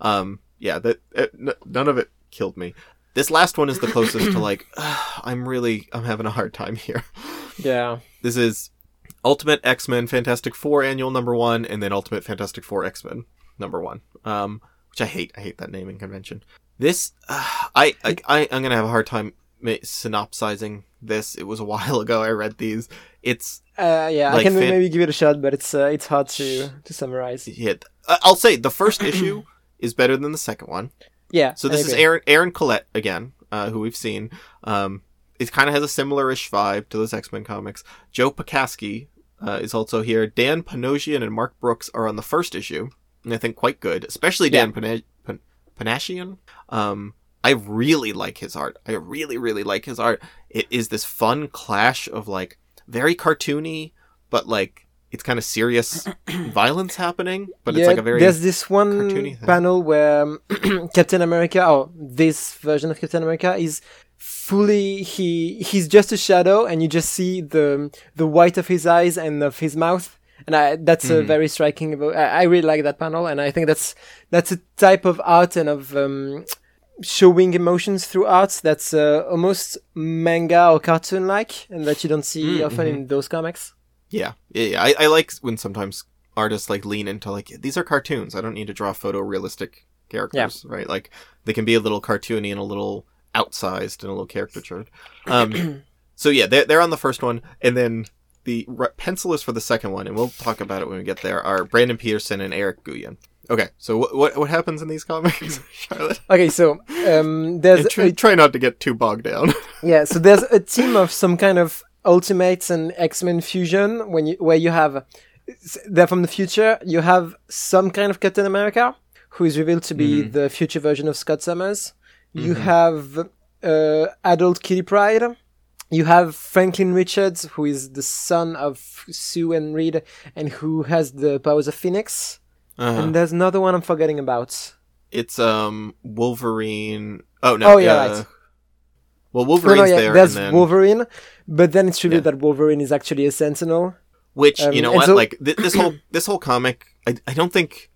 um, yeah, that uh, n- none of it killed me. This last one is the closest to like, I'm really, I'm having a hard time here. yeah. This is Ultimate X Men Fantastic Four Annual Number One, and then Ultimate Fantastic Four X Men Number One. Um, which I hate. I hate that naming convention. This, uh, I, I, I, I'm gonna have a hard time synopsizing this. It was a while ago I read these. It's Uh, yeah, I can maybe give it a shot, but it's uh, it's hard to to summarize. hit. Uh, I'll say the first issue is better than the second one. Yeah. So this is. Aron Aron Coleite again, uh, who we've seen. Um, it kind of has a similar-ish vibe to those X Men comics. Joe Pokaski uh, is also here. Dan Panosian and Mark Brooks are on the first issue, and I think quite good, especially Dan Pana- Pan- Panosian. Um, I really like his art. I really, really like his art. It is this fun clash of like very cartoony, but like it's kind of serious violence happening. But it's like a very there's this one panel where um, Captain America, or this version of Captain America, is fully he he's just a shadow, and you just see the the white of his eyes and of his mouth. And I, that's a Mhm. very striking. I, I really like that panel, and I think that's that's a type of art and of um, showing emotions through art that's uh, almost manga or cartoon like, and that you don't see Mm, often in those comics. Yeah, yeah, yeah. I, I like when sometimes artists like lean into like these are cartoons. I don't need to draw photorealistic characters, right? Like they can be a little cartoony and a little outsized and a little caricatured. Um, so yeah, they're they're on the first one, and then the re- pencilers for the second one, and we'll talk about it when we get there. Are Brandon Peterson and Eric Nguyen. Okay, so what what, what happens in these comics, Charlotte? Okay, so um, there's And try, try not to get too bogged down. Yeah, so there's a team of some kind of Ultimates and X Men fusion when you where you have they're from the future. You have some kind of Captain America who is revealed to be the future version of Scott Summers. You have uh, adult Kitty Pryde. You have Franklin Richards, who is the son of Sue and Reed, and who has the powers of Phoenix. Uh-huh. And there's another one I'm forgetting about. It's um Wolverine. Oh no. Oh, yeah, uh, right. Well, No, Wolverine's no, yeah, there, there's then Wolverine, but then it's revealed Yeah. that Wolverine is actually a Sentinel. Which Um, you know what? so- like th- this whole this whole comic, I I don't think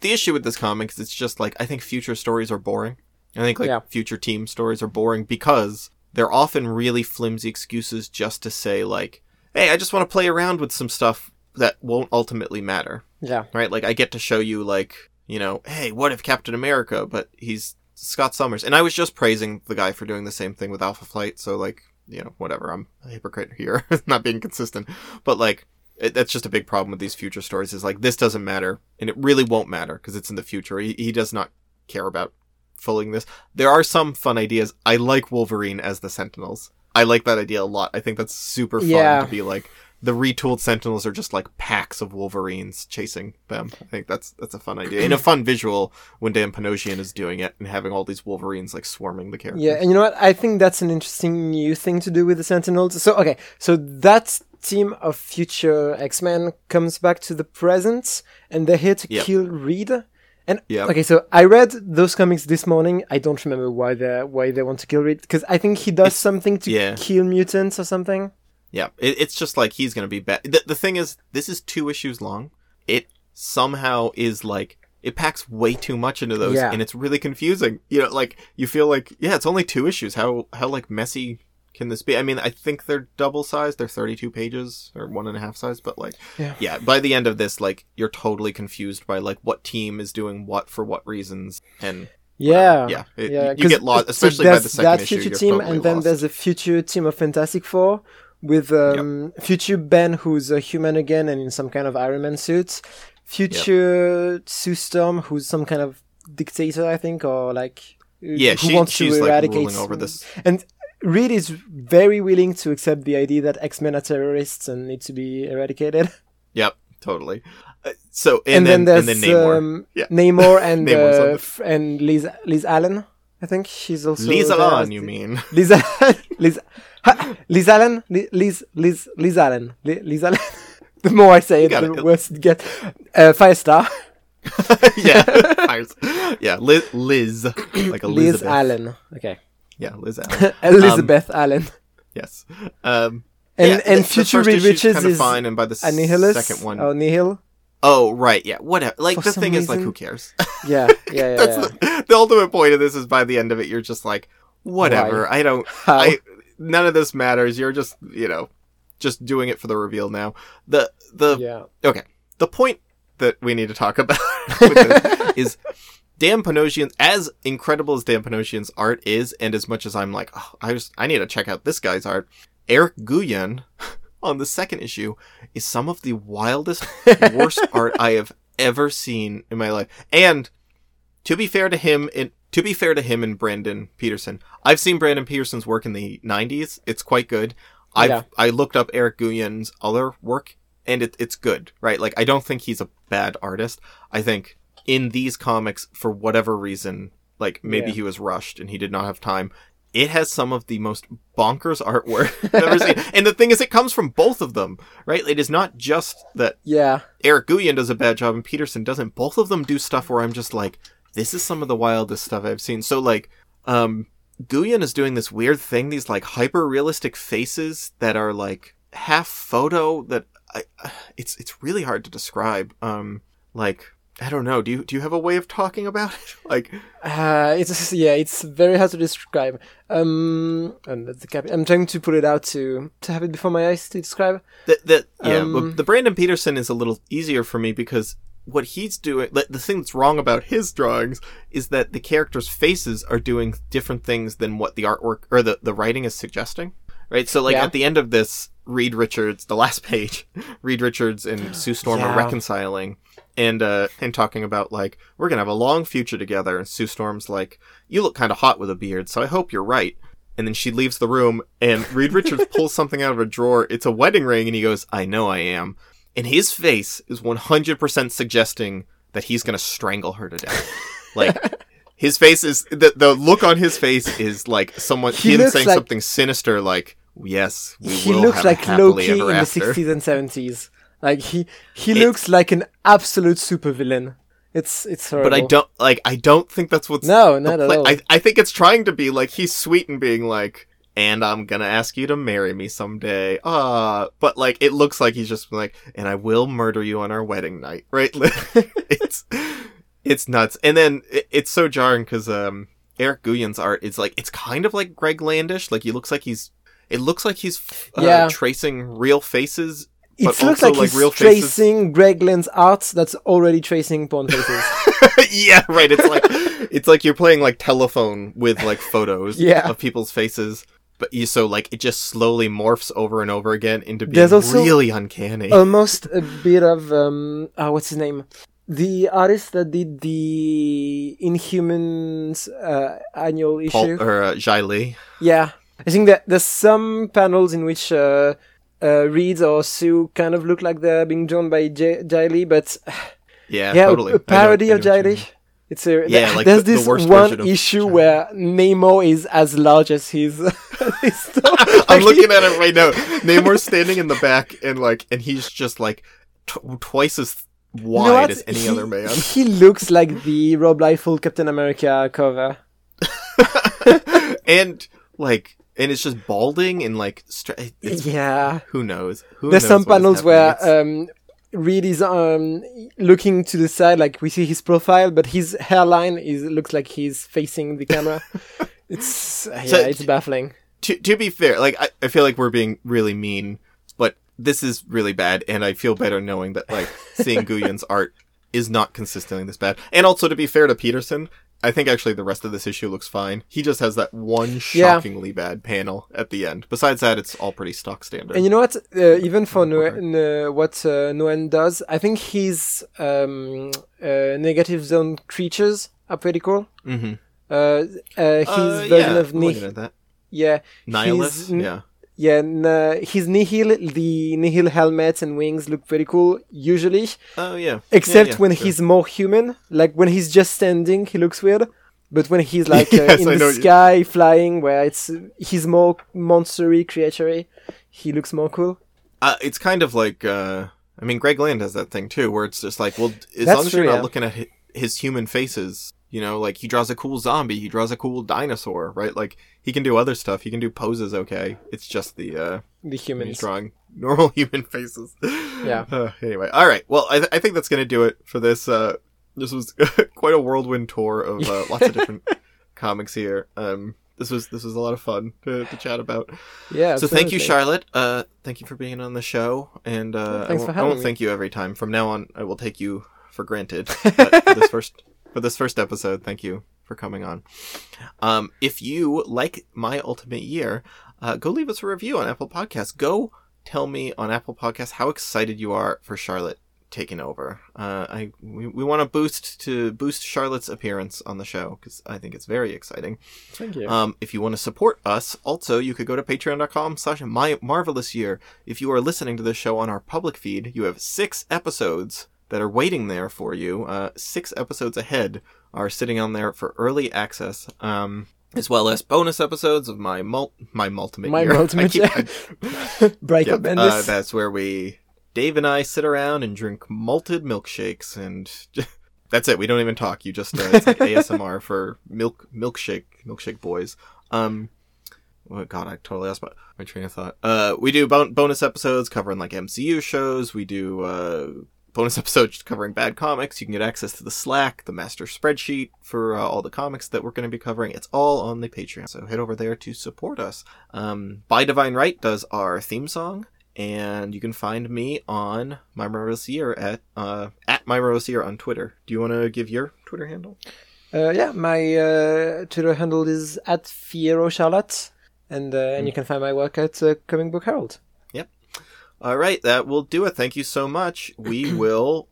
the issue with this comic is it's just like I think future stories are boring. I think like Yeah. future team stories are boring because they're often really flimsy excuses just to say like, hey, I just want to play around with some stuff that won't ultimately matter, Yeah. right? Like I get to show you like you know, hey, what if Captain America, but he's Scott Summers, and I was just praising the guy for doing the same thing with Alpha Flight, so like you know whatever, I'm a hypocrite here, not being consistent, but like it, that's just a big problem with these future stories is like this doesn't matter and it really won't matter because it's in the future. He, he does not care about fulling this. There are some fun ideas. I like wolverine as the sentinels. I like that idea a lot. I think that's super fun Yeah. to be like the retooled sentinels are just like packs of wolverines chasing them i think that's that's a fun idea and a fun visual when dan panosian is doing it and having all these wolverines like swarming the characters Yeah, and you know what? I think that's an interesting new thing to do with the Sentinels. So, okay, so that team of future X Men comes back to the present, and they're here to Yep. kill Reed. And Yep. okay, so I read those comics this morning. I don't remember why they why they want to kill Reed because I think he does It's- something to yeah. kill mutants or something. Yeah, it, it's just like he's gonna be bad. The, the thing is, this is two issues long. It somehow is like it packs way too much into those, Yeah. and it's really confusing. You know, like you feel like yeah, it's only two issues. How how like messy can this be? I mean, I think they're double sized. They're thirty two pages or one and a half size, but like Yeah. yeah, by the end of this, like you're totally confused by like what team is doing what for what reasons, and Yeah, yeah, it- yeah. You get lost, so especially by the second that issue. future you're team, and then lost. there's a future team of Fantastic Four with um, future Ben, who's a human again and in some kind of Iron Man suit. Future Sue Storm, who's some kind of dictator, I think, or like yeah, who she, wants to eradicate ruling over this. And Reed is very willing to accept the idea that X Men are terrorists and need to be eradicated. Yep, totally. Uh, so And, and, then, then, and there's then Namor. Um, Yeah. Namor and uh, and Liz Liz Allen. I think she's also Liz Allen, you mean? Liz Liz ha, Liz Allen Liz Liz Liz Allen Liz Allen. the more I say it, the it. worse it gets. Uh, Firestar. yeah, Fires. yeah, Liz, Liz, like Elizabeth. Liz Allen. Okay. Yeah, Liz Allen. Elizabeth Allen. Yes. Um, And yeah, and future Reed issue's Richards kinda is fine, and by the a nihilist. second one, Oh, nihil. oh right, yeah, whatever. Like For the thing is, like, who cares? Yeah, yeah, yeah. Yeah. the, the ultimate point of this. Is by the end of it, you're just like, whatever. I don't. How? I none of this matters. You're just, you know, just doing it for the reveal now. The the yeah. Okay. The point that we need to talk about is Dan Panosian's as incredible as Dan Panosian's art is, and as much as I'm like, oh, I just I need to check out this guy's art. Eric Nguyen on the second issue is some of the wildest, worst art I have ever seen in my life. And to be fair to him, it to be fair to him and Brandon Peterson, I've seen Brandon Peterson's work in the '90s. It's quite good. I've Yeah. I looked up Eric Nguyen's other work, and it, it's good, right? Like I don't think he's a bad artist. I think in these comics, for whatever reason, like maybe Yeah. he was rushed and he did not have time. It has some of the most bonkers artwork I've ever seen. And the thing is, it comes from both of them, right? It is not just that Yeah. Eric Guyan does a bad job and Peterson doesn't. Both of them do stuff where I'm just like, this is some of the wildest stuff I've seen. So like, um, Nguyen is doing this weird thing, these like hyper realistic faces that are like half photo that I, it's, it's really hard to describe. Um, like, I don't know. Do you, do you have a way of talking about it? like, Uh, it's yeah, it's very hard to describe. Um, and the cap- I'm trying to pull it out to to have it before my eyes to describe. That that yeah, Um, the Brandon Peterson is a little easier for me because what he's doing, the, thing that's wrong about his drawings is that the characters' faces are doing different things than what the artwork or the the writing is suggesting. Right, so like Yeah. at the end of this, Reed Richards, the last page, Reed Richards and Sue Storm are reconciling and uh and talking about like we're gonna have a long future together. And Sue Storm's like, "You look kind of hot with a beard, so I hope you're right." And then she leaves the room, and Reed Richards pulls something out of a drawer. It's a wedding ring, and he goes, "I know I am." And his face is 100% suggesting that he's gonna strangle her to death. like his face is the the look on his face is like someone He him saying like- something sinister, like "Yes, we he will looks have like Loki in the 60s and 70s. Like he he looks like an absolute supervillain. It's it's horrible. But I don't like. I don't think that's what's No, not at all. I I think it's trying to be like he's sweet and being like, and I'm gonna ask you to marry me someday. Ah, but like it looks like he's just like, and I will murder you on our wedding night, right? it's it's nuts. And then it, it's so jarring because um Eric Nguyen's art is like it's kind of like Greg Landish. Like he looks like he's. It looks like he's uh, Yeah. tracing real faces. It but looks also, like like, he's real faces. tracing Greg Land's art that's already tracing porn faces. yeah, right. It's like it's like you're playing like telephone with like photos Yeah. of people's faces, but you so like it just slowly morphs over and over again into being There's also- really uncanny. Almost a bit of um uh, what's his name? The artist that did the Inhumans uh, annual issue. Paul, or uh, Jae Lee. Yeah, I think that there's some panels in which uh, uh, Reed or Sue kind of look like they're being drawn by J- Jae Lee, but Yeah, yeah, a- totally. a, know- parody of Jae Lee. It's a Yeah, th- like there's the- the this worst one issue Lee. where Namor is as large as his. his. I'm looking at it right now. Namor's standing in the back, and like, and he's just like tw- twice as You know wide as any He- other man. He looks like the Rob Liefeld Captain America cover. and like, and it's just balding and like, stra- it's, yeah. who knows? Who There's knows some panels where um, Reed is um, looking to the side, like we see his profile, but his hairline is looks like he's facing the camera. it's yeah, So- it's baffling. to to be fair, like I, I feel like we're being really mean, but this is really bad, and I feel better knowing that like seeing Nguyen's art is not consistently this bad. And also to be fair to Peterson, I think actually the rest of this issue looks fine. He just has that one Yeah. shockingly bad panel at the end. Besides that, it's all pretty stock standard. And you know what? Uh, even for no- Okay. no- what uh, Nguyen does, I think his um, uh, negative zone creatures are pretty cool. mm-hmm. Uh, uh, his uh, version yeah, of Nihil, that. yeah, Nihilus, yeah. Yeah, n- uh, his Nihil, the Nihil helmets and wings look pretty cool usually, Oh yeah. except Yeah, yeah, when sure. he's more human. Like when he's just standing, he looks weird. But when he's like uh, Yes, in I the what you- sky flying, where it's he's more monstery, creaturey, he looks more cool. Uh, it's kind of like, uh, I mean, Greg Land has that thing too, where it's just like, well, as That's long as you're not yeah. looking at his human faces, you know, like he draws a cool zombie, he draws a cool dinosaur, right? Like he can do other stuff, he can do poses okay. It's just the uh, The he's drawing normal human faces. Yeah. Uh, anyway, all right. Well, I, th- I think that's gonna do it for this. Uh, this was quite a whirlwind tour of uh, lots of different comics here. Um, this was this was a lot of fun to, to chat about. Yeah. So thank you. Charlotte. Uh, thank you for being on the show, and uh, Thanks I, won't, I won't thank you every time. From now on, I will take you for granted. But for this first for this first episode, thank you for coming on. Um, if you like my ultimate year, uh, go leave us a review on Apple Podcasts. Go tell me on Apple Podcasts how excited you are for Charlotte taking over. Uh, I we, we want to boost to boost Charlotte's appearance on the show because I think it's very exciting. Thank you. Um, if you want to support us, also you could go to patreon.com slash my marvelous year. If you are listening to this show on our public feed, you have six episodes that are waiting there for you. Uh, six episodes ahead are sitting on there for early access. Um, as well as bonus episodes of my mul- my ultimate My year. Ultimate keep- I- Break Yep, uh, that's where we, Dave and I, sit around and drink malted milkshakes, and that's it. We don't even talk. You just uh, it's like ASMR for milk milkshake milkshake boys. Um, oh God, I totally lost my, my train of thought. Uh, we do bon- bonus episodes covering like MCU shows. We do uh bonus episodes covering bad comics. You can get access to the Slack, the master spreadsheet for uh, all the comics that we're going to be covering. It's all on the Patreon. So head over there to support us. Um, By Divine Right does our theme song. And you can find me on My Marvelous Year at uh, at My Marvelous Year on Twitter. Do you want to give your Twitter handle? Uh, yeah, my uh, Twitter handle is at Fiero Charlotte, and uh, and you Hmm. can find my work at uh, Comic Book Herald. All right, that will do it. Thank you so much. We will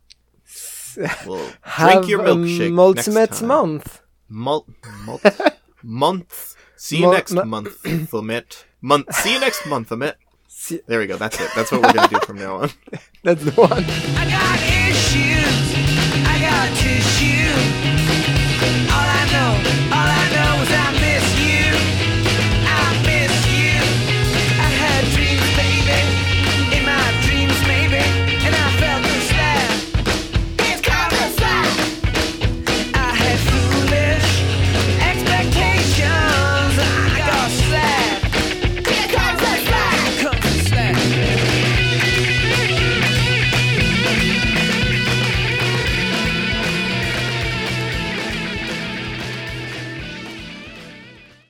we'll Have drink your a milkshake ultimate month. Mul- mul- month. See you Mul- next mu- month, Amit. Month. See you next month, Amit. See- There we go. That's it. That's what we're gonna do from now on. That's the one. I got